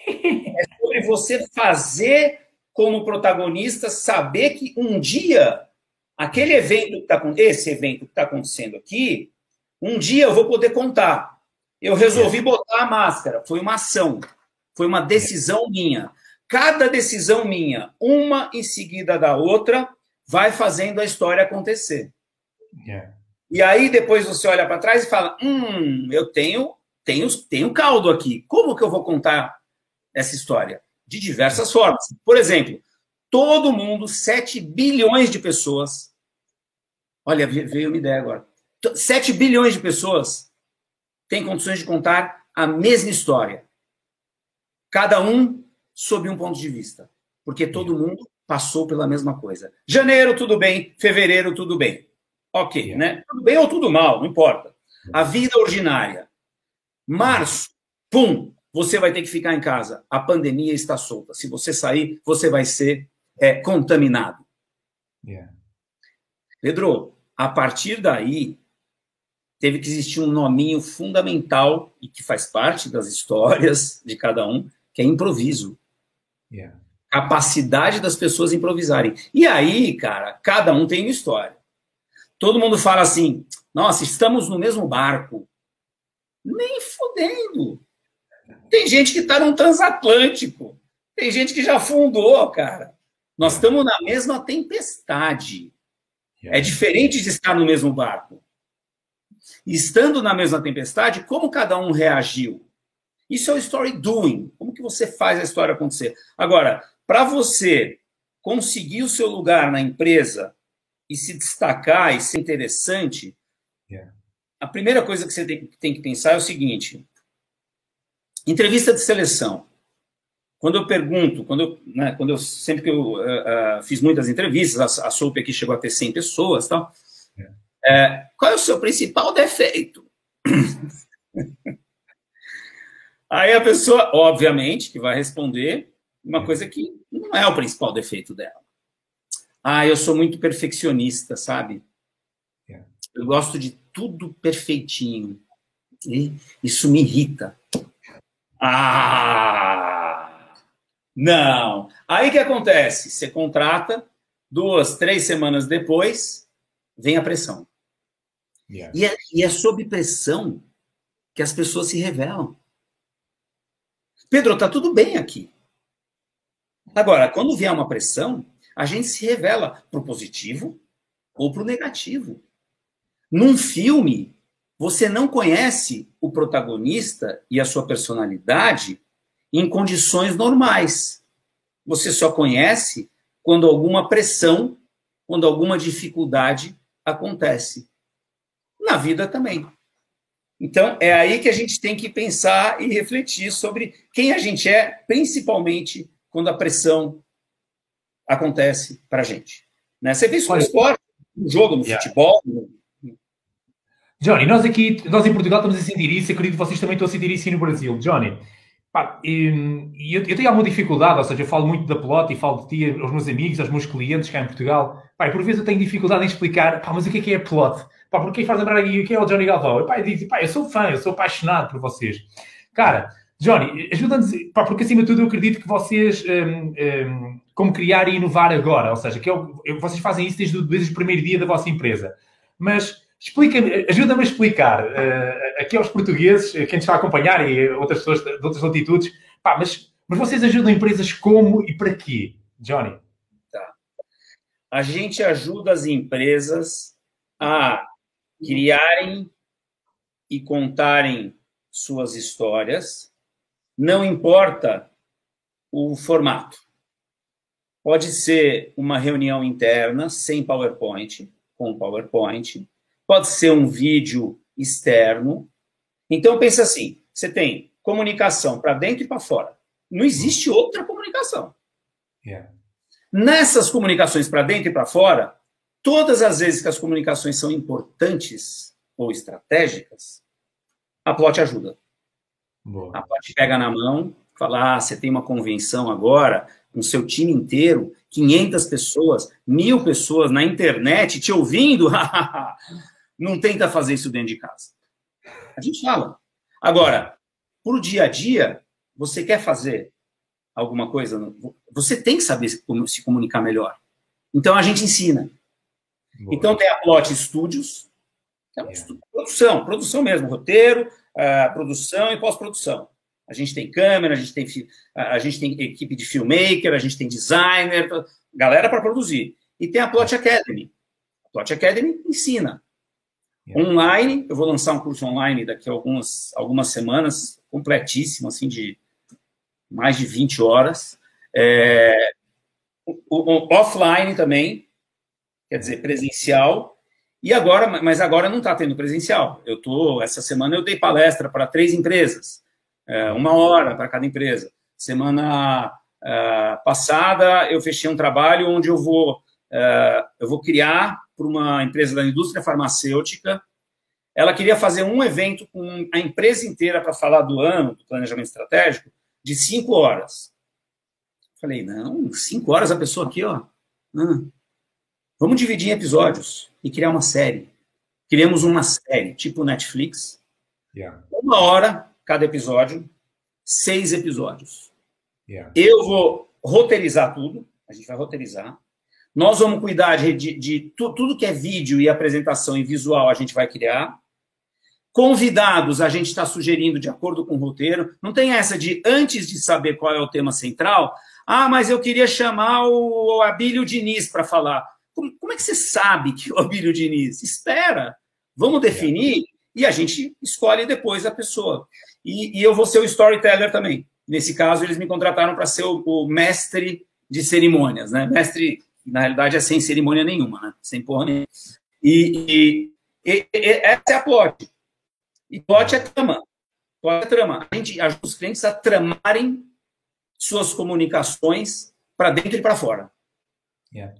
Speaker 2: é sobre você fazer como protagonista, saber que um dia aquele evento que está esse evento que está acontecendo aqui, um dia eu vou poder contar. Eu resolvi botar a máscara. Foi uma ação, foi uma decisão minha. Cada decisão minha, uma em seguida da outra, vai fazendo a história acontecer. Yeah. E aí depois você olha para trás e fala: hum, eu tenho, tenho, tenho caldo aqui. Como que eu vou contar essa história? de diversas formas. Por exemplo, todo mundo, 7 bilhões de pessoas. Olha, veio uma ideia agora. 7 bilhões de pessoas têm condições de contar a mesma história. Cada um sob um ponto de vista. Porque todo mundo passou pela mesma coisa. Janeiro, tudo bem. Fevereiro, tudo bem. Ok, né? Tudo bem ou tudo mal, não importa. A vida ordinária. Março, pum, você vai ter que ficar em casa. A pandemia está solta. Se você sair, você vai ser é, contaminado. Yeah. Pedro, a partir daí, teve que existir um nominho fundamental e que faz parte das histórias de cada um, que é improviso. Yeah. Capacidade das pessoas improvisarem. E aí, cara, cada um tem uma história. Todo mundo fala assim: nossa, estamos no mesmo barco. Nem fodendo. Tem gente que está num transatlântico. Tem gente que já fundou, cara. Nós estamos na mesma tempestade. É diferente de estar no mesmo barco. Estando na mesma tempestade, como cada um reagiu? Isso é o story doing. Como que você faz a história acontecer? Agora, para você conseguir o seu lugar na empresa e se destacar e ser interessante, a primeira coisa que você tem que pensar é o seguinte: Entrevista de seleção. Quando eu pergunto, quando eu, né, quando eu sempre que eu uh, uh, fiz muitas entrevistas, a, a SOUP aqui chegou a ter 100 pessoas, tal. É. É, qual é o seu principal defeito? Aí a pessoa, obviamente, que vai responder uma coisa que não é o principal defeito dela. Ah, eu sou muito perfeccionista, sabe? Eu gosto de tudo perfeitinho. E isso me irrita. Ah! Não. Aí o que acontece? Você contrata, duas, três semanas depois, vem a pressão. Yeah. E, é, e é sob pressão que as pessoas se revelam. Pedro, tá tudo bem aqui. Agora, quando vier uma pressão, a gente se revela para o positivo ou para o negativo. Num filme, você não conhece o protagonista e a sua personalidade em condições normais. Você só conhece quando alguma pressão, quando alguma dificuldade acontece. Na vida também. Então, é aí que a gente tem que pensar e refletir sobre quem a gente é, principalmente quando a pressão acontece para a gente. Né? Você vê isso no esporte, no jogo, no yeah. futebol. No...
Speaker 1: Johnny, nós aqui, nós em Portugal estamos a sentir isso, acredito que vocês também estão a sentir isso no Brasil. Johnny, pá, e, eu, eu, tenho alguma dificuldade, ou seja, eu falo muito da pelota e falo de ti aos meus amigos, aos meus clientes cá em Portugal. Pá, por vezes eu tenho dificuldade em explicar, pá, mas o que é que é a pelota? Pá, porque faz lembrar aqui o que é o Johnny Galvão. Pá, eu digo, pá, eu sou fã, eu sou apaixonado por vocês. Cara, Johnny, ajuda-nos, porque acima de tudo eu acredito que vocês, um, um, como criar e inovar agora, ou seja, que é o, vocês fazem isso desde, desde o primeiro dia da vossa empresa. Mas ajuda-me a explicar uh, aqui aos portugueses, quem nos está a acompanhar e outras pessoas de outras latitudes, pá, mas, mas vocês ajudam empresas como e para quê, Johnny?
Speaker 2: Tá. A gente ajuda as empresas a criarem e contarem suas histórias, não importa o formato. Pode ser uma reunião interna sem PowerPoint, com PowerPoint, pode ser um vídeo externo. Então pensa assim, você tem comunicação para dentro e para fora. Não existe outra comunicação. Yeah. Nessas comunicações para dentro e para fora, Todas as vezes que as comunicações são importantes ou estratégicas, a plot ajuda. Boa. A plot pega na mão, fala: ah, você tem uma convenção agora com seu time inteiro, 500 pessoas, mil pessoas na internet te ouvindo. Não tenta fazer isso dentro de casa. A gente fala. Agora, para o dia a dia, você quer fazer alguma coisa? Você tem que saber se comunicar melhor. Então a gente ensina. Boa. Então tem a Plot Studios, que é uma é. produção, produção mesmo, roteiro, uh, produção e pós-produção. A gente tem câmera, a gente tem, a gente tem equipe de filmmaker, a gente tem designer, galera para produzir. E tem a Plot Academy. A Plot Academy ensina. É. Online, eu vou lançar um curso online daqui a algumas, algumas semanas, completíssimo, assim, de mais de 20 horas. É, o, o, offline também, quer dizer, presencial. E agora, mas agora não está tendo presencial. Eu tô essa semana eu dei palestra para três empresas, é, uma hora para cada empresa. Semana é, passada eu fechei um trabalho onde eu vou é, eu vou criar para uma empresa da indústria farmacêutica. Ela queria fazer um evento com a empresa inteira para falar do ano, do planejamento estratégico, de cinco horas. Falei, não, cinco horas a pessoa aqui, ó. Hum, Vamos dividir em episódios e criar uma série. Criamos uma série, tipo Netflix. Yeah. Uma hora cada episódio, seis episódios. Yeah. Eu vou roteirizar tudo, a gente vai roteirizar. Nós vamos cuidar de, de, de tu, tudo que é vídeo e apresentação e visual, a gente vai criar. Convidados, a gente está sugerindo de acordo com o roteiro. Não tem essa de, antes de saber qual é o tema central, ah, mas eu queria chamar o Abílio Diniz para falar. Como, como é que você sabe que o Abílio Diniz? Espera, vamos definir e a gente escolhe depois a pessoa. E, e, eu vou ser o storyteller também. Nesse caso, eles me contrataram para ser o, o, mestre de cerimônias, né? Mestre, na realidade, é sem cerimônia nenhuma, né? Sem porra nenhuma. E, e, e, essa é a plot. E plot é trama. Plot é trama. A gente ajuda os clientes a tramarem suas comunicações para dentro e para fora.
Speaker 1: Yeah.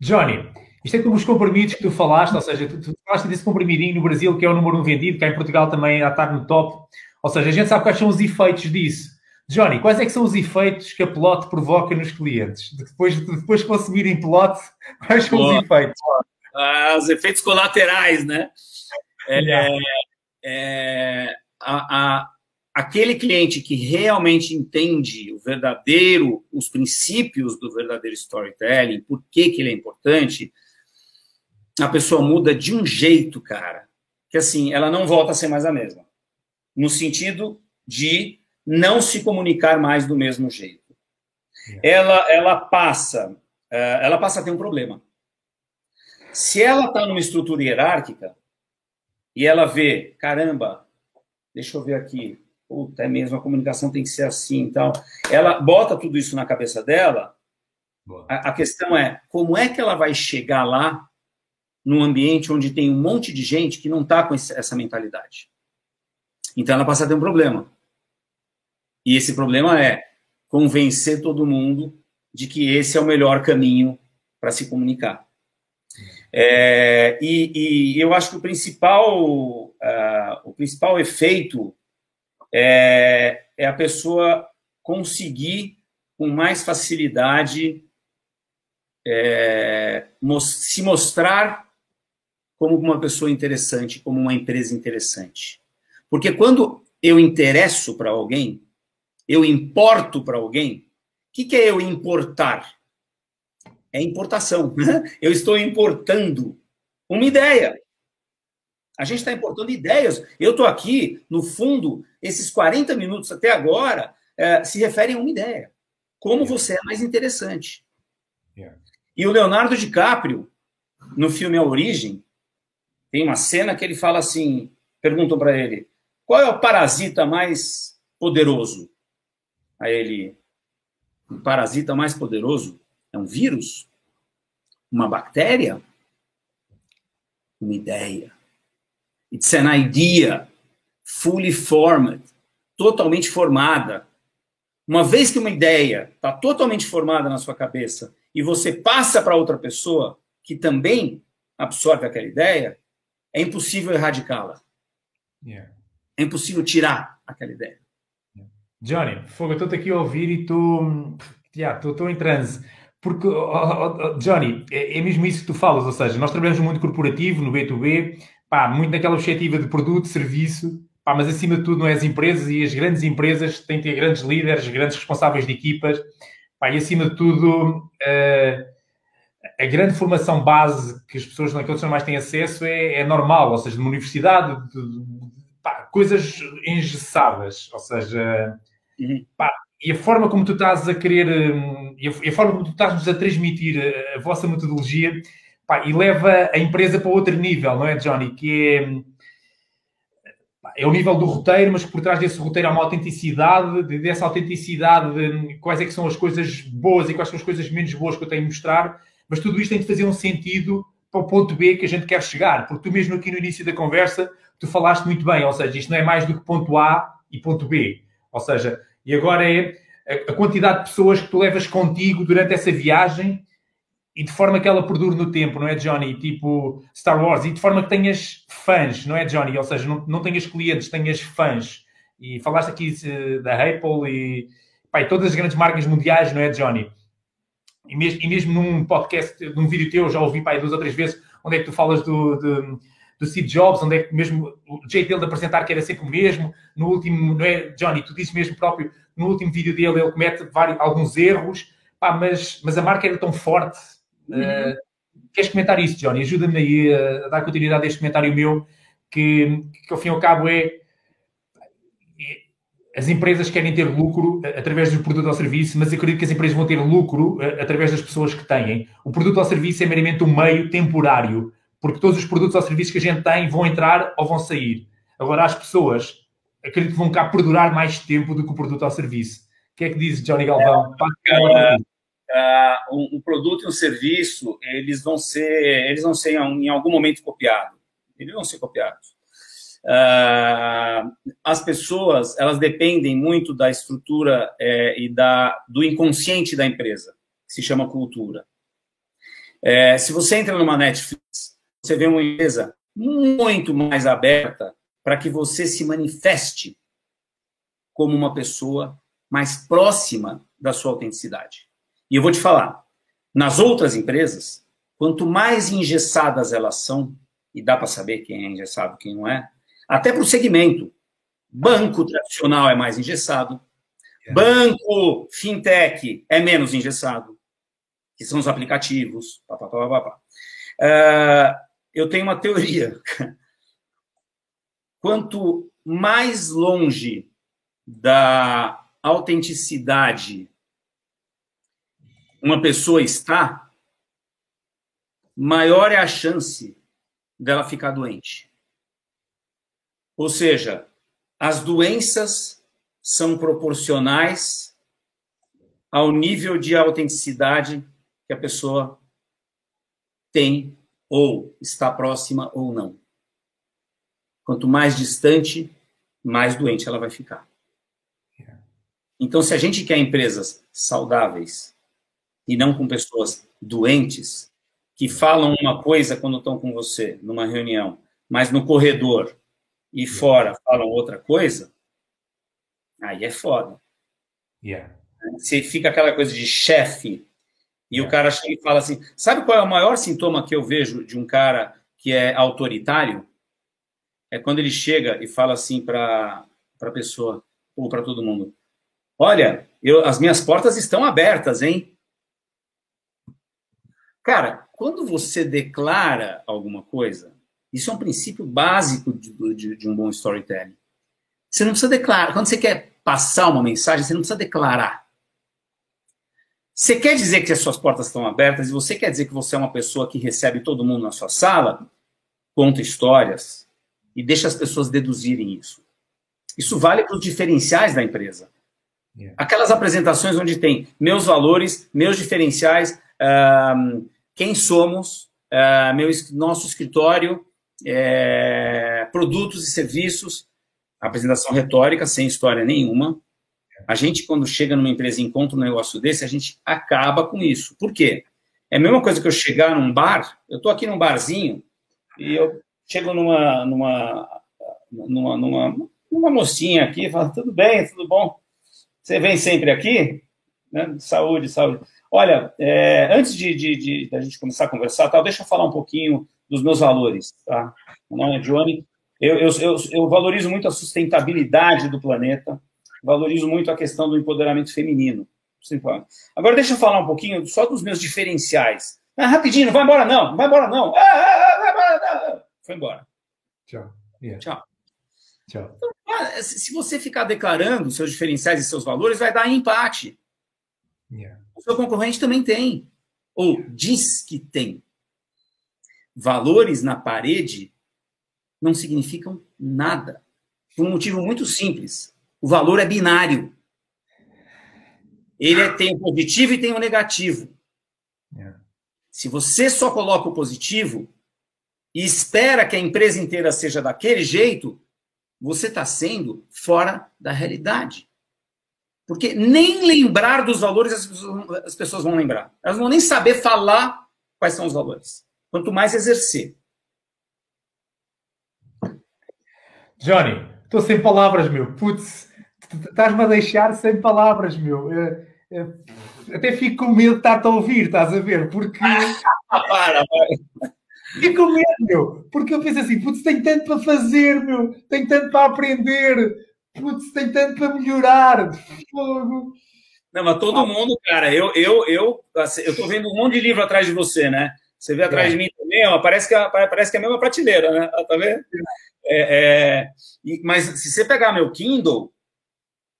Speaker 1: Johnny, isto é como os comprimidos que tu falaste, ou seja, tu, tu falaste desse comprimidinho no Brasil, que é o número um vendido, cá em Portugal também a estar no top. Ou seja, a gente sabe quais são os efeitos disso. Johnny, quais é que são os efeitos que a pelote provoca nos clientes? Depois de depois consumirem pelote, quais são os efeitos?
Speaker 2: Ah, os efeitos colaterais, né? É, é, a, a, aquele cliente que realmente entende o verdadeiro, os princípios do verdadeiro storytelling, por que, que ele é importante, a pessoa muda de um jeito, cara, que assim, ela não volta a ser mais a mesma. No sentido de não se comunicar mais do mesmo jeito. Ela, ela passa, eh, ela passa a ter um problema. Se ela está numa estrutura hierárquica e ela vê, caramba, deixa eu ver aqui, puta, é mesmo, a comunicação tem que ser assim e tal. Ela bota tudo isso na cabeça dela. A, a, questão é, como é que ela vai chegar lá num ambiente onde tem um monte de gente que não está com essa mentalidade? Então ela passa a ter um problema. E esse problema é convencer todo mundo de que esse é o melhor caminho para se comunicar. É, e, e, eu acho que o principal, uh, o principal efeito é, é a pessoa conseguir com mais facilidade é, se mostrar como uma pessoa interessante, como uma empresa interessante. Porque quando eu interesso para alguém, eu importo para alguém, o que, que é eu importar? É importação. Eu estou importando uma ideia. A gente está importando ideias. Eu estou aqui, no fundo, esses 40 minutos até agora é, se referem a uma ideia. Como você é mais interessante. E o Leonardo DiCaprio, no filme A Origem, tem uma cena que ele fala assim: perguntam para ele, qual é o parasita mais poderoso? Aí ele, o parasita mais poderoso é um vírus? Uma bactéria? Uma ideia. It's an idea, fully formed, totalmente formada. Uma vez que uma ideia está totalmente formada na sua cabeça e você passa para outra pessoa que também absorve aquela ideia, é impossível erradicá-la. Yeah. É impossível tirar aquela ideia.
Speaker 1: Johnny, fogo, estou aqui a ouvir e estou yeah, em transe. Porque, oh, oh, oh, Johnny, é, é, mesmo isso que tu falas, ou seja, nós trabalhamos muito corporativo, no B2B, pá, muito naquela objetiva de produto, serviço, pá, mas acima de tudo não é as empresas e as grandes empresas têm que ter grandes líderes, grandes responsáveis de equipas, pá, e acima de tudo uh, a grande formação base que as pessoas na condição mais têm acesso é, é normal, ou seja, numa universidade, de, de, coisas engessadas, ou seja, uhum. pá, e a forma como tu estás a querer, hum, e a, e a forma como tu estás a transmitir a, a vossa metodologia, pá, e leva a empresa para outro nível, não é, Johnny? Que é, hum, é o nível do roteiro, mas por trás desse roteiro há uma autenticidade, dessa autenticidade, hum, quais é que são as coisas boas e quais são as coisas menos boas que eu tenho de mostrar, mas tudo isto tem de fazer um sentido para o ponto B que a gente quer chegar, porque tu mesmo aqui no início da conversa, tu falaste muito bem, ou seja, isto não é mais do que ponto A e ponto B, ou seja, e agora é a quantidade de pessoas que tu levas contigo durante essa viagem e de forma que ela perdure no tempo, não é, Johnny? Tipo Star Wars, e de forma que tenhas fãs, não é, Johnny? Ou seja, não, não tenhas clientes, tenhas fãs. E falaste aqui da Apple e, e todas as grandes marcas mundiais, não é, Johnny? E mesmo, e mesmo num podcast, num vídeo teu, já ouvi pá, duas ou três vezes, onde é que tu falas do, do, do Steve Jobs, onde é que mesmo o jeito dele de apresentar que era sempre o mesmo. No último, não é, Johnny, tu dizes mesmo próprio, no último vídeo dele ele comete vários, alguns erros, pá, mas, mas a marca era tão forte. Uhum. Uh, queres comentar isso, Johnny? Ajuda-me aí a, dar continuidade a este comentário meu, que, que ao fim e ao cabo é as empresas querem ter lucro através do produto ou serviço, mas acredito que as empresas vão ter lucro através das pessoas que têm. O produto ou serviço é meramente um meio temporário, porque todos os produtos ou serviços que a gente tem vão entrar ou vão sair. Agora, as pessoas, acredito que vão cá perdurar mais tempo do que o produto ou serviço. O que é que diz Johnny Galvão?
Speaker 2: É, é, um, um, produto e um serviço, eles vão ser, eles vão ser em algum momento copiados. Eles vão ser copiados. Uh, as pessoas elas dependem muito da estrutura é, e da, do inconsciente da empresa, que se chama cultura. É, se você entra numa Netflix, você vê uma empresa muito mais aberta para que você se manifeste como uma pessoa mais próxima da sua autenticidade. E eu vou te falar, nas outras empresas, quanto mais engessadas elas são, e dá para saber quem é engessado, quem não é, até para o segmento. Banco tradicional é mais engessado, é. banco fintech é menos engessado, que são os aplicativos. Pá, pá, pá, uh, eu tenho uma teoria. Quanto mais longe da autenticidade uma pessoa está, maior é a chance dela ficar doente. Ou seja, as doenças são proporcionais ao nível de autenticidade que a pessoa tem ou está próxima ou não. Quanto mais distante, mais doente ela vai ficar. Então, se a gente quer empresas saudáveis e não com pessoas doentes, que falam uma coisa quando estão com você numa reunião, mas no corredor e fora falam outra coisa, aí é foda.
Speaker 1: Yeah.
Speaker 2: Você fica aquela coisa de chefe, e o cara chega e fala assim: sabe qual é o maior sintoma que eu vejo de um cara que é autoritário? É quando ele chega e fala assim para a pessoa, ou para todo mundo: Olha, eu, as minhas portas estão abertas, hein? Cara, quando você declara alguma coisa, isso é um princípio básico de, de, de um bom storytelling. Você não precisa declarar. Quando você quer passar uma mensagem, você não precisa declarar. Você quer dizer que as suas portas estão abertas e você quer dizer que você é uma pessoa que recebe todo mundo na sua sala? Conta histórias e deixa as pessoas deduzirem isso. Isso vale para os diferenciais da empresa. Aquelas apresentações onde tem meus valores, meus diferenciais, uh, quem somos, uh, meu, nosso escritório, é, produtos e serviços, apresentação retórica, sem história nenhuma. A gente, quando chega numa empresa e encontra um negócio desse, a gente acaba com isso. Por quê? É a mesma coisa que eu chegar num bar, eu estou aqui num barzinho, e eu chego numa, numa, numa, numa, numa mocinha aqui e falo, tudo bem, tudo bom? Você vem sempre aqui? Né? Saúde, saúde. Olha, é, antes de, de, de, de, a gente começar a conversar, tal, deixa eu falar um pouquinho dos meus valores. Tá? Meu nome é Johnny. Eu, eu, eu, eu valorizo muito a sustentabilidade do planeta, valorizo muito a questão do empoderamento feminino. Agora, deixa eu falar um pouquinho só dos meus diferenciais. Ah, rapidinho, não vai embora não, não vai embora não. Ah, ah, ah vai embora não. Foi embora.
Speaker 1: Tchau.
Speaker 2: Yeah. Tchau. Tchau. Então, ah, se você ficar declarando seus diferenciais e seus valores, vai dar empate.
Speaker 1: Yeah.
Speaker 2: O seu concorrente também tem. Ou diz que tem. Valores na parede não significam nada. Por um motivo muito simples. O valor é binário. Ele é, tem o positivo e tem o negativo.
Speaker 1: Yeah.
Speaker 2: Se você só coloca o positivo e espera que a empresa inteira seja daquele jeito, você está sendo fora da realidade. Porque nem lembrar dos valores as pessoas, as pessoas vão lembrar. Elas não vão nem saber falar quais são os valores. Quanto mais exercer.
Speaker 1: Johnny, estou sem palavras, meu. Putz, estás-me a deixar sem palavras, meu. É, é, até fico com medo de estar-te a ouvir, estás a ver? Porque.
Speaker 2: para, para.
Speaker 1: Fico com medo, meu, porque eu penso assim, putz, tenho tanto para fazer, meu, tenho tanto para aprender, putz, tenho tanto para melhorar. Fogo.
Speaker 2: Não, mas todo ah. mundo, cara, eu, eu, eu, assim, eu tô vendo um monte de livro atrás de você, né? Você vê atrás é. de mim também, ó, parece que, é, parece que é a mesma prateleira, né? Tá vendo? É, é, mas se você pegar meu Kindle,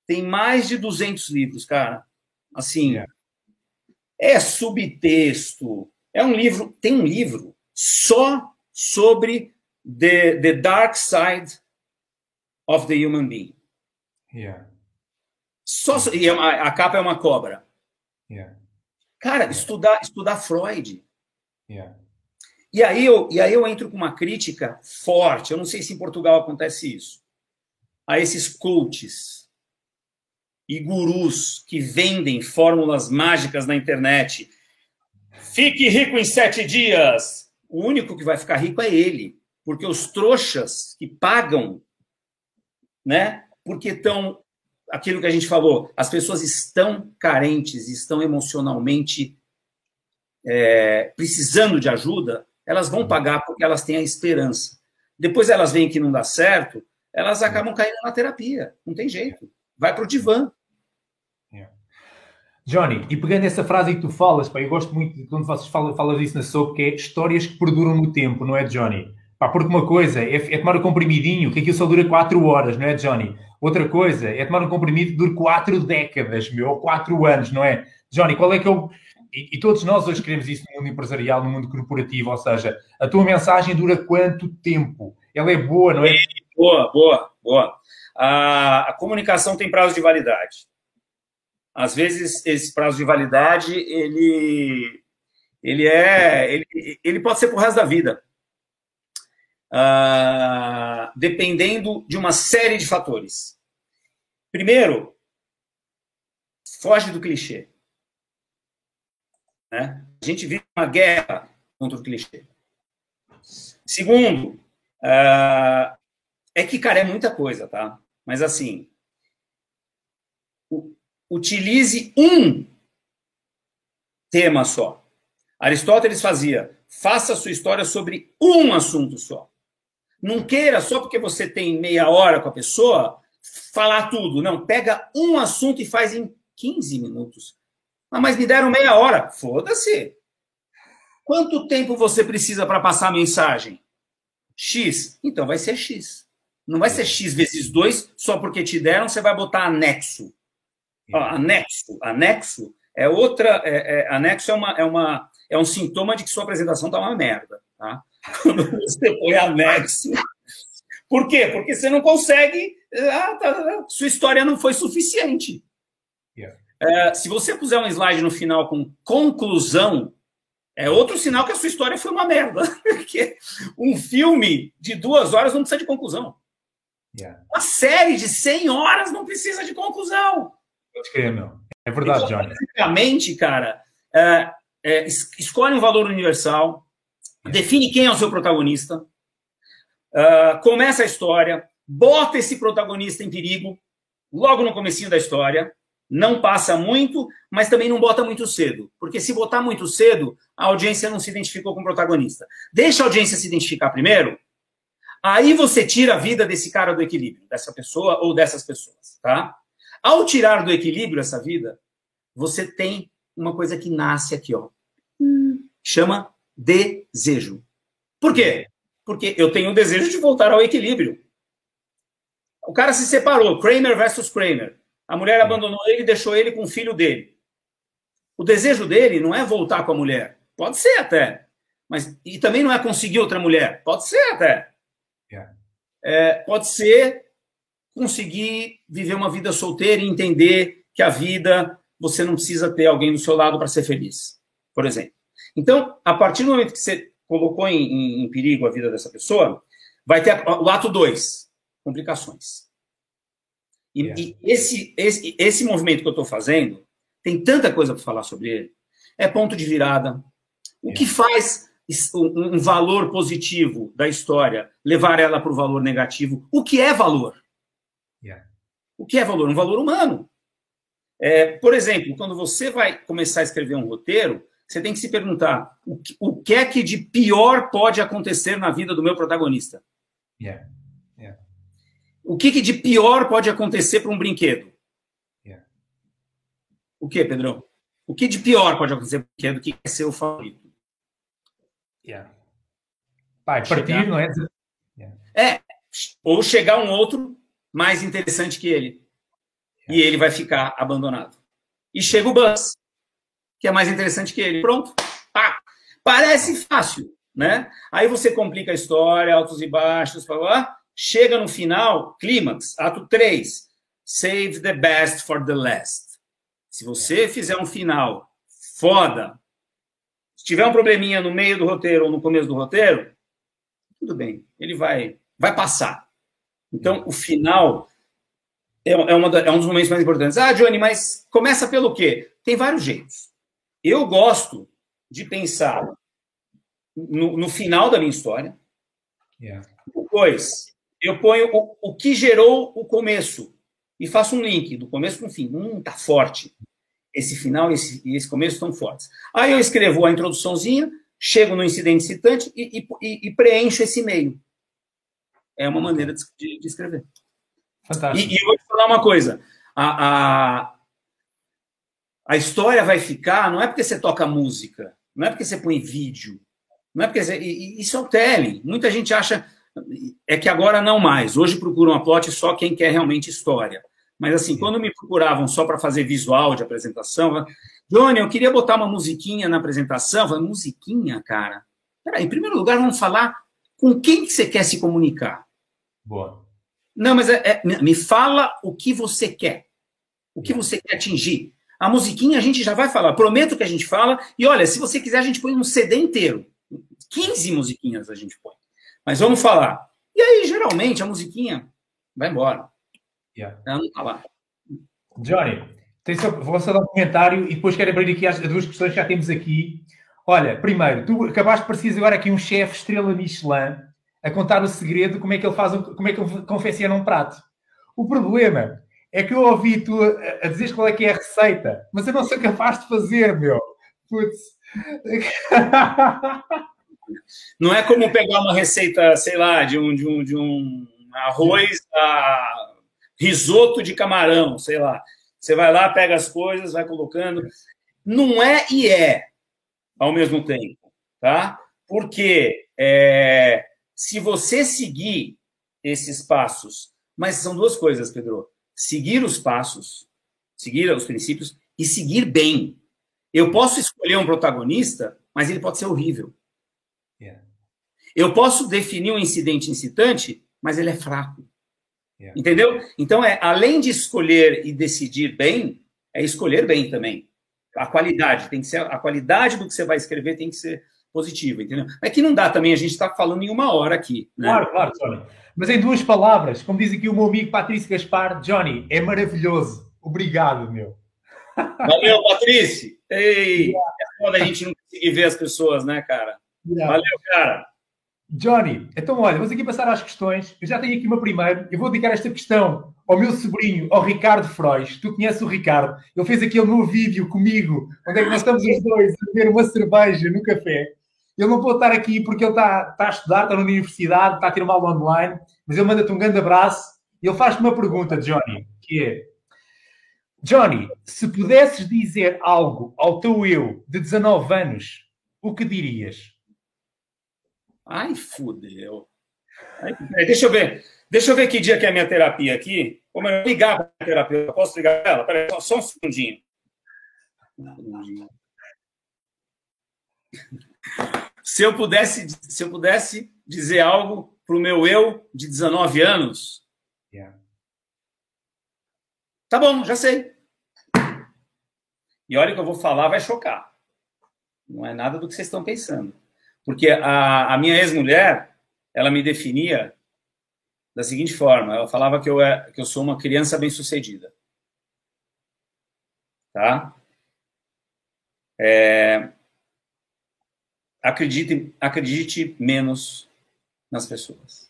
Speaker 2: tem mais de 200 livros, cara. Assim, é, é subtexto, é um livro, tem um livro só sobre the, the dark side of the human being.
Speaker 1: Yeah.
Speaker 2: Só, e a, é a capa é uma cobra.
Speaker 1: Yeah.
Speaker 2: Cara, yeah. estudar, estudar Freud.
Speaker 1: Yeah.
Speaker 2: E, aí eu, e aí eu entro com uma crítica forte. Eu não sei se em Portugal acontece isso. A esses coaches e gurus que vendem fórmulas mágicas na internet. Fique rico em sete dias o único que vai ficar rico é ele, porque os trouxas que pagam, né? Porque estão aquilo que a gente falou, as pessoas estão carentes, estão emocionalmente é, precisando de ajuda, elas vão pagar porque elas têm a esperança. Depois elas veem que não dá certo, elas acabam caindo na terapia, não tem jeito. Vai para o divã.
Speaker 1: Johnny, e pegando essa frase que tu falas, pá, eu gosto muito de quando vocês falam, falas isso na SOP, que é histórias que perduram no tempo, não é, Johnny? Pá, porque uma coisa é, é tomar um comprimidinho, que aquilo só dura 4 horas, não é, Johnny? Outra coisa é tomar um comprimido que dura 4 décadas, meu, ou 4 anos, não é? Johnny, qual é que é o. E, todos nós hoje queremos isso no mundo empresarial, no mundo corporativo, ou seja, a tua mensagem dura quanto tempo? Ela é boa, não é?
Speaker 2: Boa, boa, boa. A, a comunicação tem prazo de validade às vezes esse prazo de validade ele ele é ele, ele pode ser para o resto da vida uh, dependendo de uma série de fatores. Primeiro, foge do clichê. Né? A gente vive uma guerra contra o clichê. Segundo, uh, é que, cara, é muita coisa, tá? Mas assim, utilize um tema só. Aristóteles fazia, faça a sua história sobre um assunto só. Não queira, só porque você tem meia hora com a pessoa, falar tudo. Não, pega um assunto e faz em 15 minutos. Ah, mas me deram meia hora. Foda-se. Quanto tempo você precisa para passar a mensagem? X. Então vai ser X. Não vai ser X vezes 2 só porque te deram, você vai botar anexo. Ó, anexo. Anexo é outra. É, é, anexo é, uma, é, uma, é um sintoma de que sua apresentação está uma merda. Tá? Quando você põe anexo. Por quê? Porque você não consegue. Ah, tá, sua história não foi suficiente. Yeah. É, se você puser um slide no final com conclusão, é outro sinal que a sua história foi uma merda. Porque um filme de duas horas não precisa de conclusão. Yeah. Uma série de 100 horas não precisa de conclusão.
Speaker 1: Pode crer, meu. É verdade, então, Johnny.
Speaker 2: Basicamente, cara, é, é, escolhe um valor universal, define quem é o seu protagonista, uh, começa a história, bota esse protagonista em perigo logo no comecinho da história, não passa muito, mas também não bota muito cedo, porque se botar muito cedo, a audiência não se identificou com o protagonista. Deixa a audiência se identificar primeiro, aí você tira a vida desse cara do equilíbrio, dessa pessoa ou dessas pessoas, tá? Ao tirar do equilíbrio essa vida, você tem uma coisa que nasce aqui, ó. Chama desejo. Por quê? Porque eu tenho o desejo de voltar ao equilíbrio. O cara se separou, Kramer versus Kramer. A mulher abandonou ele e deixou ele com o filho dele. O desejo dele não é voltar com a mulher. Pode ser até. Mas, e também não é conseguir outra mulher. Pode ser até. É, pode ser conseguir viver uma vida solteira e entender que a vida você não precisa ter alguém do seu lado para ser feliz, por exemplo. Então, a partir do momento que você colocou em, em, em perigo a vida dessa pessoa, vai ter o ato 2, complicações. E, yeah. e esse, esse, esse movimento que eu estou fazendo, tem tanta coisa para falar sobre ele. É ponto de virada. O yeah. que faz um, um valor positivo da história levar ela para o valor negativo? O que é valor? Yeah. O que é valor? Um valor humano. É, por exemplo, quando você vai começar a escrever um roteiro, você tem que se perguntar o que, o que é que de pior pode acontecer na vida do meu protagonista? Yeah. O que, que, de pior pode acontecer para um brinquedo? Yeah. O que, Pedrão? O que de pior pode acontecer para um brinquedo que é seu favorito?
Speaker 1: Yeah. Pai, partir, não é?
Speaker 2: Yeah. É, ou chegar um outro mais interessante que ele. E ele vai ficar abandonado. E chega o Buzz, que é mais interessante que ele. Pronto. Pá. Parece fácil, né? Aí você complica a história, altos e baixos, blá, blá, Chega no final, clímax, ato 3. Save the best for the last. Se você fizer um final foda, se tiver um probleminha no meio do roteiro ou no começo do roteiro, tudo bem, ele vai, vai passar. Então, o final é, é, uma, é um dos momentos mais importantes. Ah, Johnny, mas começa pelo quê? Tem vários jeitos. Eu gosto de pensar no, no final da minha história. Yeah. Depois, eu ponho o, o que gerou o começo e faço um link do começo com o fim. Hum, tá forte. Esse final e esse, esse, começo estão fortes. Aí eu escrevo a introduçãozinha, chego no incidente citante e, e, e preencho esse meio. É uma maneira de, de, de escrever. Fantástico. E, e, eu vou te falar uma coisa. A, a, a história vai ficar, não é porque você toca música, não é porque você põe vídeo, não é porque você, isso é o telling. Muita gente acha é que agora não mais. Hoje procuram a plot só quem quer realmente história. Mas assim, quando me procuravam só para fazer visual de apresentação, Johnny, eu queria botar uma musiquinha na apresentação. Eu falei, musiquinha, cara? Peraí, em primeiro lugar, vamos falar com quem que você quer se comunicar.
Speaker 1: Boa.
Speaker 2: Não, mas é, é, me fala o que você quer. O que você quer atingir. A musiquinha a gente já vai falar. Prometo que a gente fala. E olha, se você quiser, a gente põe um CD inteiro. 15 musiquinhas a gente põe. Mas vamos falar. E aí, geralmente, a musiquinha vai embora.
Speaker 1: Yeah.
Speaker 2: Ela não tá lá.
Speaker 1: Johnny, só, vou só dar um comentário e depois quero abrir aqui as duas questões que já temos aqui. Olha, primeiro, tu acabaste de parecer agora aqui um chefe estrela Michelin a contar o segredo como é que ele faz, como é que ele confecciona um prato. O problema é que eu ouvi tu a, a dizer qual é que é a receita, mas eu não sou capaz de fazer, meu. Putz.
Speaker 2: Não é como pegar uma receita, sei lá, de um, de um, de um arroz a risoto de camarão, sei lá. Você vai lá, pega as coisas, vai colocando. Não é e é ao mesmo tempo, tá? Porque é, se você seguir esses passos, mas são duas coisas, Pedro. Seguir os passos, seguir os princípios e seguir bem. Eu posso escolher um protagonista, mas ele pode ser horrível. Yeah. Eu posso definir um incidente incitante, mas ele é fraco. Yeah. Entendeu? Então, é além de escolher e decidir bem, é escolher bem também. A qualidade tem que ser a qualidade do que você vai escrever tem que ser positiva, entendeu? É que não dá também a gente está falando em uma hora aqui.
Speaker 1: Né? Claro, claro, Johnny. Mas em duas palavras, como diz aqui o meu amigo Patrício Gaspar, Johnny, é maravilhoso. Obrigado, meu.
Speaker 2: Valeu, Patrício. Ei, é foda a gente não conseguir ver as pessoas, né, cara? Yeah. Valeu, cara.
Speaker 1: Johnny, então olha, vamos aqui passar às questões. Eu já tenho aqui uma primeira. Eu vou dedicar esta questão ao meu sobrinho, ao Ricardo Frois. Tu conheces o Ricardo? Ele fez aquele meu vídeo comigo, onde é que nós estamos os dois a beber uma cerveja no café. Ele não pode estar aqui porque ele está, está a estudar, está na universidade, está a ter uma aula online, mas ele manda-te um grande abraço e ele faz-te uma pergunta, Johnny, que é Johnny, se pudesses dizer algo ao teu eu de 19 anos, o que dirias?
Speaker 2: Ai, fudeu. Ai, deixa eu ver. Deixa eu ver que dia que é a minha terapia aqui. Como eu ligar para a terapia? posso ligar para ela? Peraí, só, só um segundinho. Se eu pudesse, se eu pudesse dizer algo para o meu eu de 19 anos. Yeah. Tá bom, já sei. E olha que eu vou falar, vai chocar. Não é nada do que vocês estão pensando. Porque a, a minha ex-mulher, ela me definia da seguinte forma: ela falava que eu, é, que eu sou uma criança bem-sucedida. Tá? É, acredite, acredite menos nas pessoas.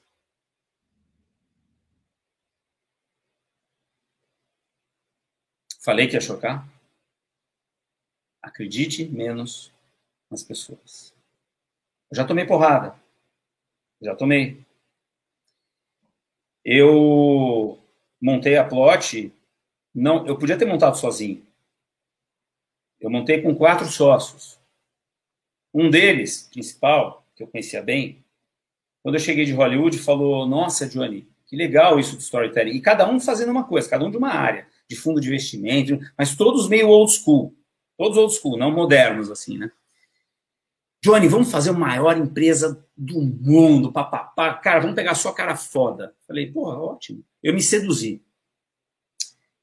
Speaker 2: Falei que ia chocar? Acredite menos nas pessoas. Já tomei porrada. Já tomei. Eu montei a plot. Não, eu podia ter montado sozinho. Eu montei com quatro sócios. Um deles, principal, que eu conhecia bem, quando eu cheguei de Hollywood, falou: Nossa, Johnny, que legal isso do storytelling. E cada um fazendo uma coisa, cada um de uma área, de fundo de investimento, mas todos meio old school. Todos old school, não modernos, assim, né? Johnny, vamos fazer a maior empresa do mundo, papapá. Cara, vamos pegar só cara foda. Falei, porra, ótimo. Eu me seduzi.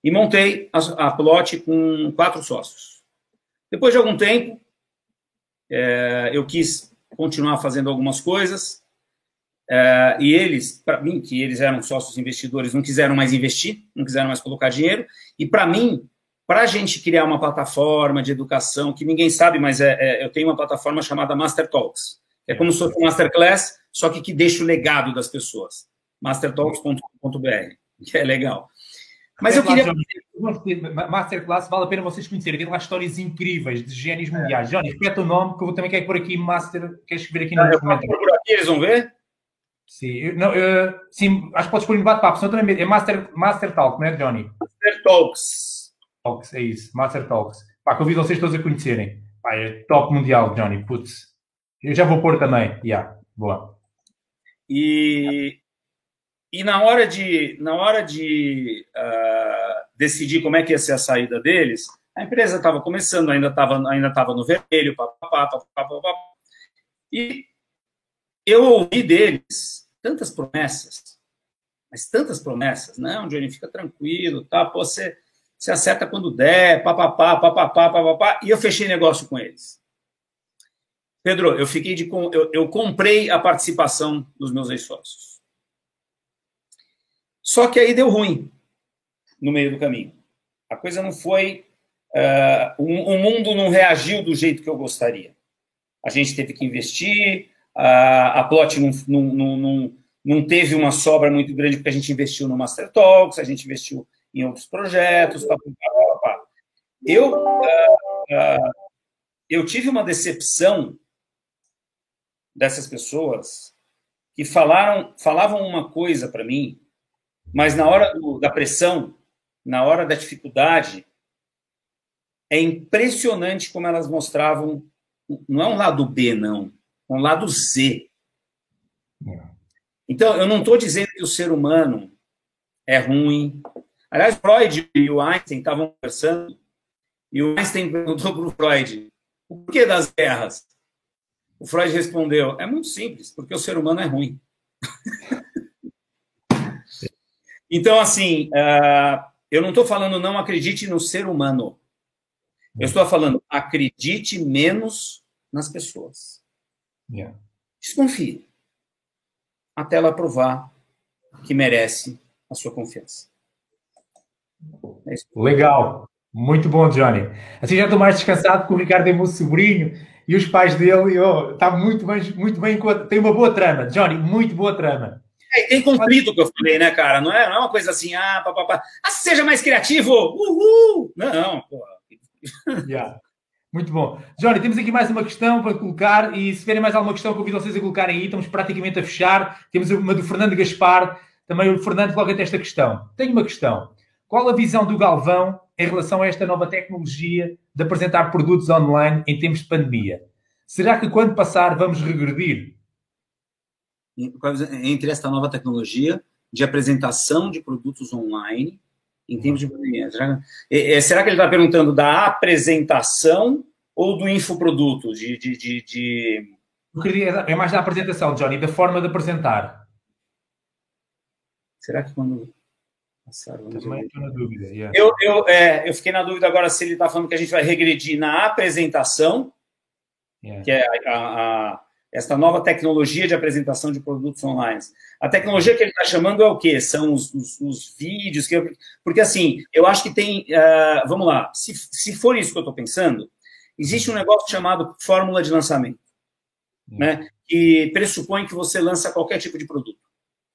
Speaker 2: E montei a, a plot com quatro sócios. Depois de algum tempo, é, eu quis continuar fazendo algumas coisas. É, e eles, para mim, que eles eram sócios investidores, não quiseram mais investir, não quiseram mais colocar dinheiro. E para mim, para a gente criar uma plataforma de educação, que ninguém sabe, mas é, é, eu tenho uma plataforma chamada Master Talks. É como se fosse um Masterclass, só que que deixa o legado das pessoas. mastertalks.com.br, que é legal.
Speaker 1: Mas eu queria. Masterclass vale a pena vocês conhecerem. Tem lá histórias incríveis de gênios é. mundiais. Johnny, repete o nome, que eu também quero pôr aqui Master. Queres escrever aqui no
Speaker 2: ah, comentário? por aqui, eles vão ver?
Speaker 1: Sim, não, uh, sim, acho que podes pôr no bate-papo, senão também é Master, Master Talk, não é, Johnny?
Speaker 2: Master Talks.
Speaker 1: Talks, é isso, Master Talks. Pá, convido vocês todos a conhecerem. Pá, é top mundial, Johnny, putz. Eu já vou pôr também, yeah, boa.
Speaker 2: E, e na hora de, na hora de uh, decidir como é que ia ser a saída deles, a empresa estava começando, ainda estava ainda tava no vermelho, papapá, papapá, papapá. E eu ouvi deles tantas promessas, mas tantas promessas, não, Johnny, fica tranquilo, tá? Pô, você, você acerta quando der, papapá, papapá, papapá, e eu fechei negócio com eles. Pedro, eu fiquei de. Eu, eu comprei a participação dos meus ex-sócios. Só que aí deu ruim no meio do caminho. A coisa não foi. Uh, o, o, mundo não reagiu do jeito que eu gostaria. A gente teve que investir, a, a Plot não, não, não, não, teve uma sobra muito grande porque a gente investiu no Master Talks, a gente investiu em outros projetos. Pá, pá, pá, eu, uh, uh, eu tive uma decepção dessas pessoas que falaram, falavam uma coisa para mim, mas na hora do, da pressão, na hora da dificuldade, é impressionante como elas mostravam. Não é um lado B, não, é um lado Z. Então, eu não estou dizendo que o ser humano é ruim. Aliás, Freud e o Einstein estavam conversando, e o Einstein perguntou para o Freud: o porquê das guerras? O Freud respondeu: é muito simples, porque o ser humano é ruim. então, assim, uh, eu não estou falando não acredite no ser humano. Eu estou falando acredite menos nas pessoas. Yeah. Desconfie. Até ela provar que merece a sua confiança.
Speaker 1: É Legal. Muito bom, Johnny. Assim já estou mais descansado porque o Ricardo é meu sobrinho e os pais dele, oh, está muito bem, muito bem, tem uma boa trama. Johnny, muito boa trama.
Speaker 2: É, tem conflito que eu falei, né, cara? Não é, não é uma coisa assim, ah, papapá. Ah, seja mais criativo! Uhul! Não, pô.
Speaker 1: Yeah. Muito bom. Johnny, temos aqui mais uma questão para colocar e se tiverem mais alguma questão, convido vocês a colocarem aí. Estamos praticamente a fechar. Temos uma do Fernando Gaspar. Também o Fernando coloca esta questão. Tenho uma questão. Qual a visão do Galvão em relação a esta nova tecnologia de apresentar produtos online em tempos de pandemia. Será que quando passar vamos regredir?
Speaker 2: Entre esta nova tecnologia de apresentação de produtos online em tempos de pandemia. Será, é, é, que ele está perguntando da apresentação ou do infoproduto? De, de, de, de...
Speaker 1: É mais da apresentação, Johnny, da forma de apresentar.
Speaker 2: Será que quando também estou na dúvida. Yeah. Eu, eu, é, eu fiquei na dúvida agora se ele está falando que a gente vai regredir na apresentação, yeah. que é a, a, esta nova tecnologia de apresentação de produtos online. A tecnologia que ele está chamando é o quê? São os, os, os vídeos. Que eu, porque, assim, eu acho que tem. Uh, vamos lá, se, se for isso que eu estou pensando, existe um negócio chamado fórmula de lançamento, yeah. né, que pressupõe que você lança qualquer tipo de produto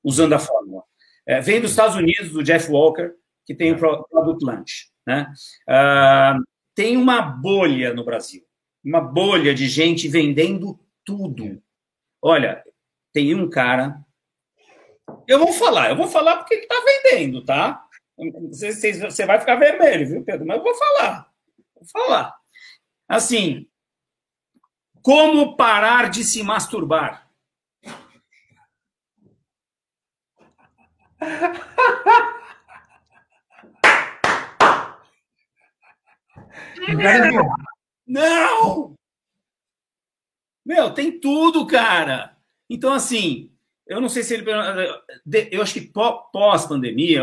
Speaker 2: usando a fórmula. É, vem dos Estados Unidos, do Jeff Walker, que tem o Product Launch. Né? Uh, tem uma bolha no Brasil, uma bolha de gente vendendo tudo. Olha, tem um cara. Eu vou falar, eu vou falar porque ele está vendendo, tá? Você, você vai ficar vermelho, viu, Pedro? Mas eu vou falar. Vou falar. Assim, como parar de se masturbar? Não! Meu, tem tudo, cara. Então, assim, eu não sei se ele. Eu acho que pós-pandemia,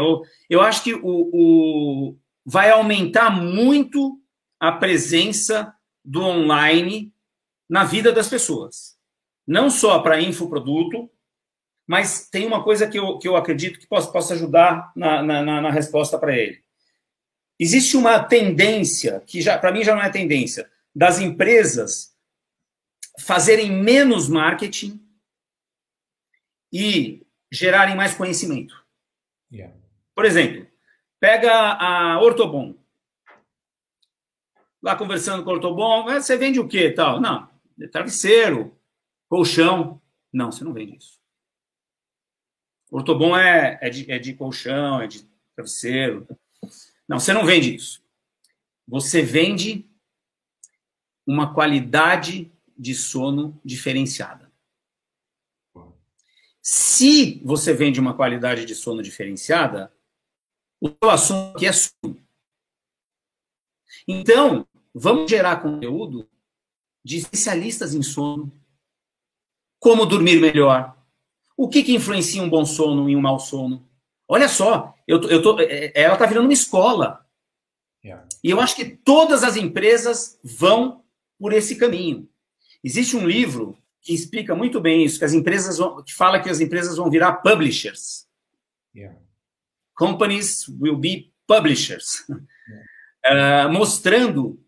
Speaker 2: eu acho que o, o, vai aumentar muito a presença do online na vida das pessoas. Não só para infoproduto, mas tem uma coisa que eu, que eu acredito que possa, possa ajudar na, na, na resposta para ele. Existe uma tendência, que já para mim já não é tendência, das empresas fazerem menos marketing e gerarem mais conhecimento. Yeah. Por exemplo, pega a Ortobon. Lá conversando com a Ortobon, ah, você vende o quê? Tal? Não, travesseiro, colchão. Não, você não vende isso. Ortobon é, é, de, é de colchão, é de travesseiro. Não, você não vende isso. Você vende uma qualidade de sono diferenciada. Se você vende uma qualidade de sono diferenciada, o seu assunto aqui é sono. Então, vamos gerar conteúdo de especialistas em sono, como dormir melhor, o que, que influencia um bom sono e um mau sono? Olha só, eu, eu tô, é, é, ela está virando uma escola. Yeah. E eu acho que todas as empresas vão por esse caminho. Existe um livro que explica muito bem isso, que as empresas vão, que fala que as empresas vão virar publishers. Yeah. Companies will be publishers. Yeah. Uh, mostrando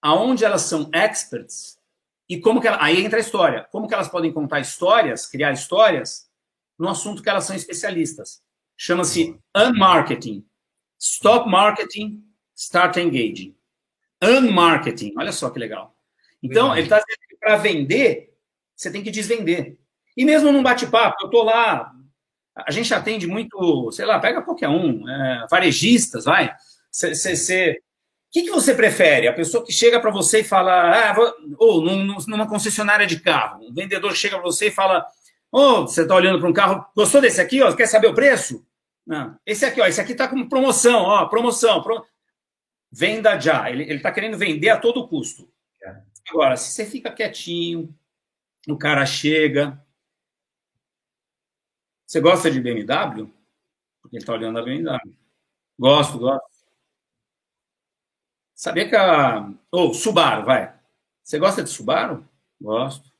Speaker 2: aonde elas são experts e como que ela, aí entra a história, como que elas podem contar histórias, criar histórias no assunto que elas são especialistas. Chama-se unmarketing. Stop marketing, start engaging. Unmarketing. Olha só que legal. Então, ele está dizendo que para vender, você tem que desvender. E mesmo num bate-papo, eu estou lá, a gente atende muito, sei lá, pega qualquer um, é, varejistas, vai. Você que, que você prefere? A pessoa que chega para você e fala, ah, vou... ou num, numa concessionária de carro, um vendedor chega para você e fala, oh, você está olhando para um carro, gostou desse aqui? Ó, quer saber o preço? Não, esse aqui, ó, esse aqui está com promoção, ó, promoção. Pro... Venda já. Ele está querendo vender a todo custo. É. Agora, se você fica quietinho, o cara chega. Você gosta de BMW? Porque ele está olhando a BMW. Gosto, gosto. Sabia que a. Ou oh, Subaru, vai. Você gosta de Subaru? Gosto.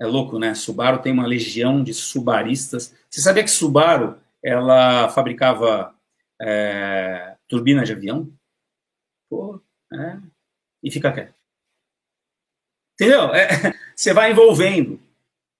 Speaker 2: É louco, né? Subaru tem uma legião de subaristas. Você sabia que Subaru ela fabricava é, turbina de avião? Pô, é. E fica quieto. Entendeu? É, você vai envolvendo.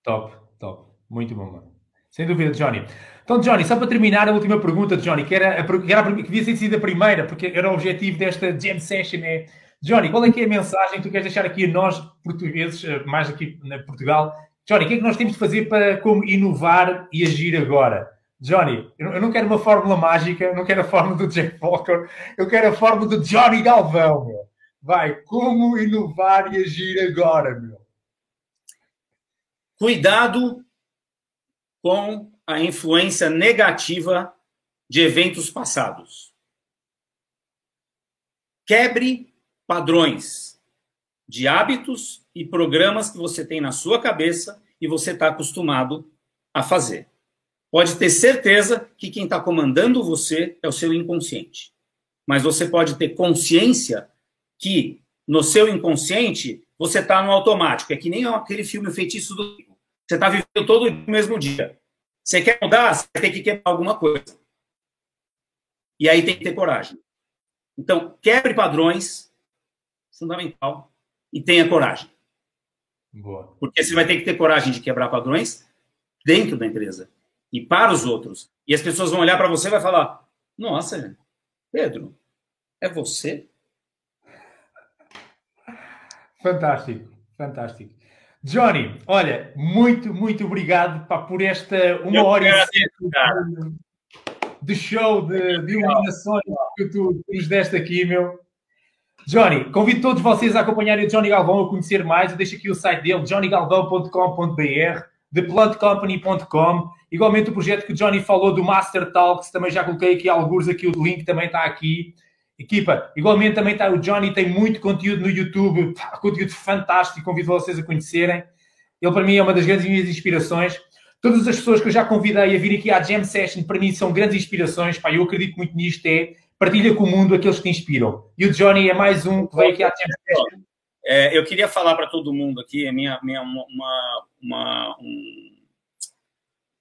Speaker 1: Top, top. Muito bom, mano. Sem dúvida, Johnny. Então, Johnny, só para terminar a última pergunta, Johnny, que era, que era que devia ter sido a primeira, porque era o objetivo desta Jam Session, é Johnny, qual é que é a mensagem que tu queres deixar aqui a nós, portugueses, eh, mais aqui na Portugal? Johnny, o que é que nós temos de fazer para como inovar e agir agora? Johnny, eu não quero uma fórmula mágica, não quero a fórmula do Jack Walker, eu quero a fórmula do Johnny Galvão, meu. Vai, como inovar e agir agora, meu?
Speaker 2: Cuidado com a influência negativa de eventos passados. Quebre padrões de hábitos e programas que você tem na sua cabeça e você está acostumado a fazer. Pode ter certeza que quem está comandando você é o seu inconsciente. Mas você pode ter consciência que no seu inconsciente você está no automático. É que nem aquele filme Feitiço do Você está vivendo todo o mesmo dia. Você quer mudar, você tem que quebrar alguma coisa. E aí tem que ter coragem. Então, quebre padrões, fundamental, e tenha coragem. Boa. Porque você vai ter que ter coragem de quebrar padrões dentro da empresa e para os outros. E as pessoas vão olhar para você e vai falar: Nossa, Pedro, é você?
Speaker 1: Fantástico, fantástico. Johnny, olha, muito, muito obrigado pá, por esta uma Eu hora agradeço, de show de, de iluminações que tu nos deste aqui, meu. Johnny, convido todos vocês a acompanharem o Johnny Galvão a conhecer mais. Eu deixo aqui o site dele, johnnygalvão.com.br, theplantcompany.com. Igualmente o projeto que o Johnny falou do Master Talks, também já coloquei aqui alguns, aqui o link também está aqui. Equipa, igualmente também está o Johnny, tem muito conteúdo no YouTube, conteúdo fantástico, convido vocês a conhecerem. Ele, para mim, é uma das grandes minhas inspirações. Todas as pessoas que eu já convidei a vir aqui à Jam Session, para mim, são grandes inspirações. Pá, eu acredito muito nisto, é partilha com o mundo aqueles que te inspiram. E o Johnny é mais um que veio aqui à Jam Session.
Speaker 2: É, eu queria falar para todo mundo aqui, é minha, minha uma, uma,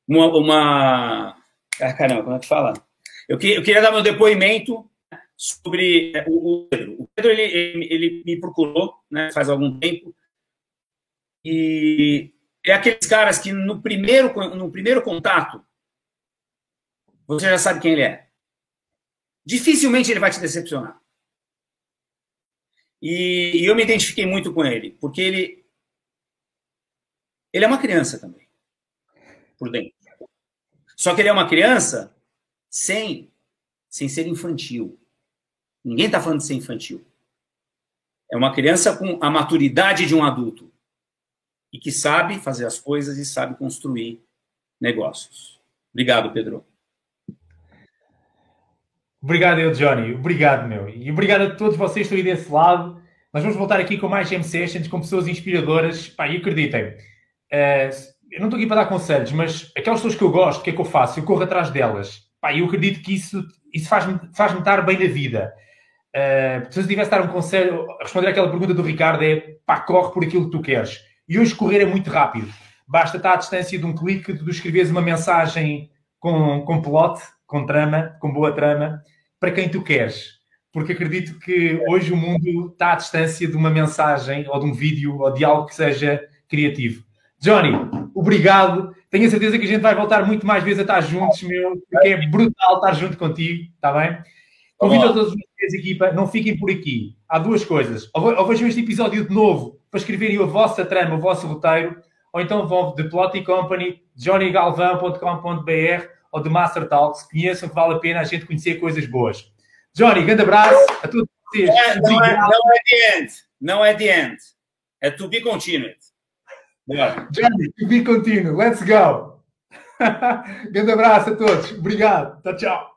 Speaker 2: uma, uma, ah, caramba, como é que fala? Eu, que, eu queria dar meu depoimento sobre é, o, Pedro. O Pedro ele, ele, ele, me procurou né, faz algum tempo e é aqueles caras que no primeiro, no primeiro contato você já sabe quem ele é. Dificilmente ele vai te decepcionar. E, e eu me identifiquei muito com ele, porque ele ele é uma criança também, por dentro. Só que ele é uma criança sem sem ser infantil. Ninguém está falando de ser infantil. É uma criança com a maturidade de um adulto e que sabe fazer as coisas e sabe construir negócios. Obrigado, Pedro.
Speaker 1: Obrigado, eu, Johnny. Obrigado, meu. E obrigado a todos vocês que estão aí desse lado. Nós vamos voltar aqui com mais Game Sessions, com pessoas inspiradoras. Pá, e acreditem, uh, eu não estou aqui para dar conselhos, mas aquelas pessoas que eu gosto, o que é que eu faço? Eu corro atrás delas. Pá, eu acredito que isso, isso faz-me faz estar bem na vida. Uh, se eu tivesse dar um conselho, responder aquela pergunta do Ricardo é pá, corre por aquilo que tu queres. E hoje correr é muito rápido. Basta estar à distância de um clique, de escreveres uma mensagem com, com plot, com trama, com boa trama, para quem tu queres. Porque acredito que hoje o mundo está à distância de uma mensagem, ou de um vídeo, ou de algo que seja criativo. Johnny, obrigado. Tenho a certeza que a gente vai voltar muito mais vezes a estar juntos, meu, porque é brutal estar junto contigo, está bem? Convido a todos os equipa, não fiquem por aqui. Há duas coisas. Ou vejam este episódio de novo para escreverem a vossa trama, o vosso roteiro, ou então vão de Plotting Company, johnnygalvão.com.br ou de Master Talks. Conheçam que vale a pena a gente conhecer coisas boas. Johnny, grande abraço a todos vocês.
Speaker 2: É, não, é, não é the end. Não é the end. É to be continued.
Speaker 1: Johnny, to be continued. Let's go. grande abraço a todos. Obrigado. Tchau, tchau.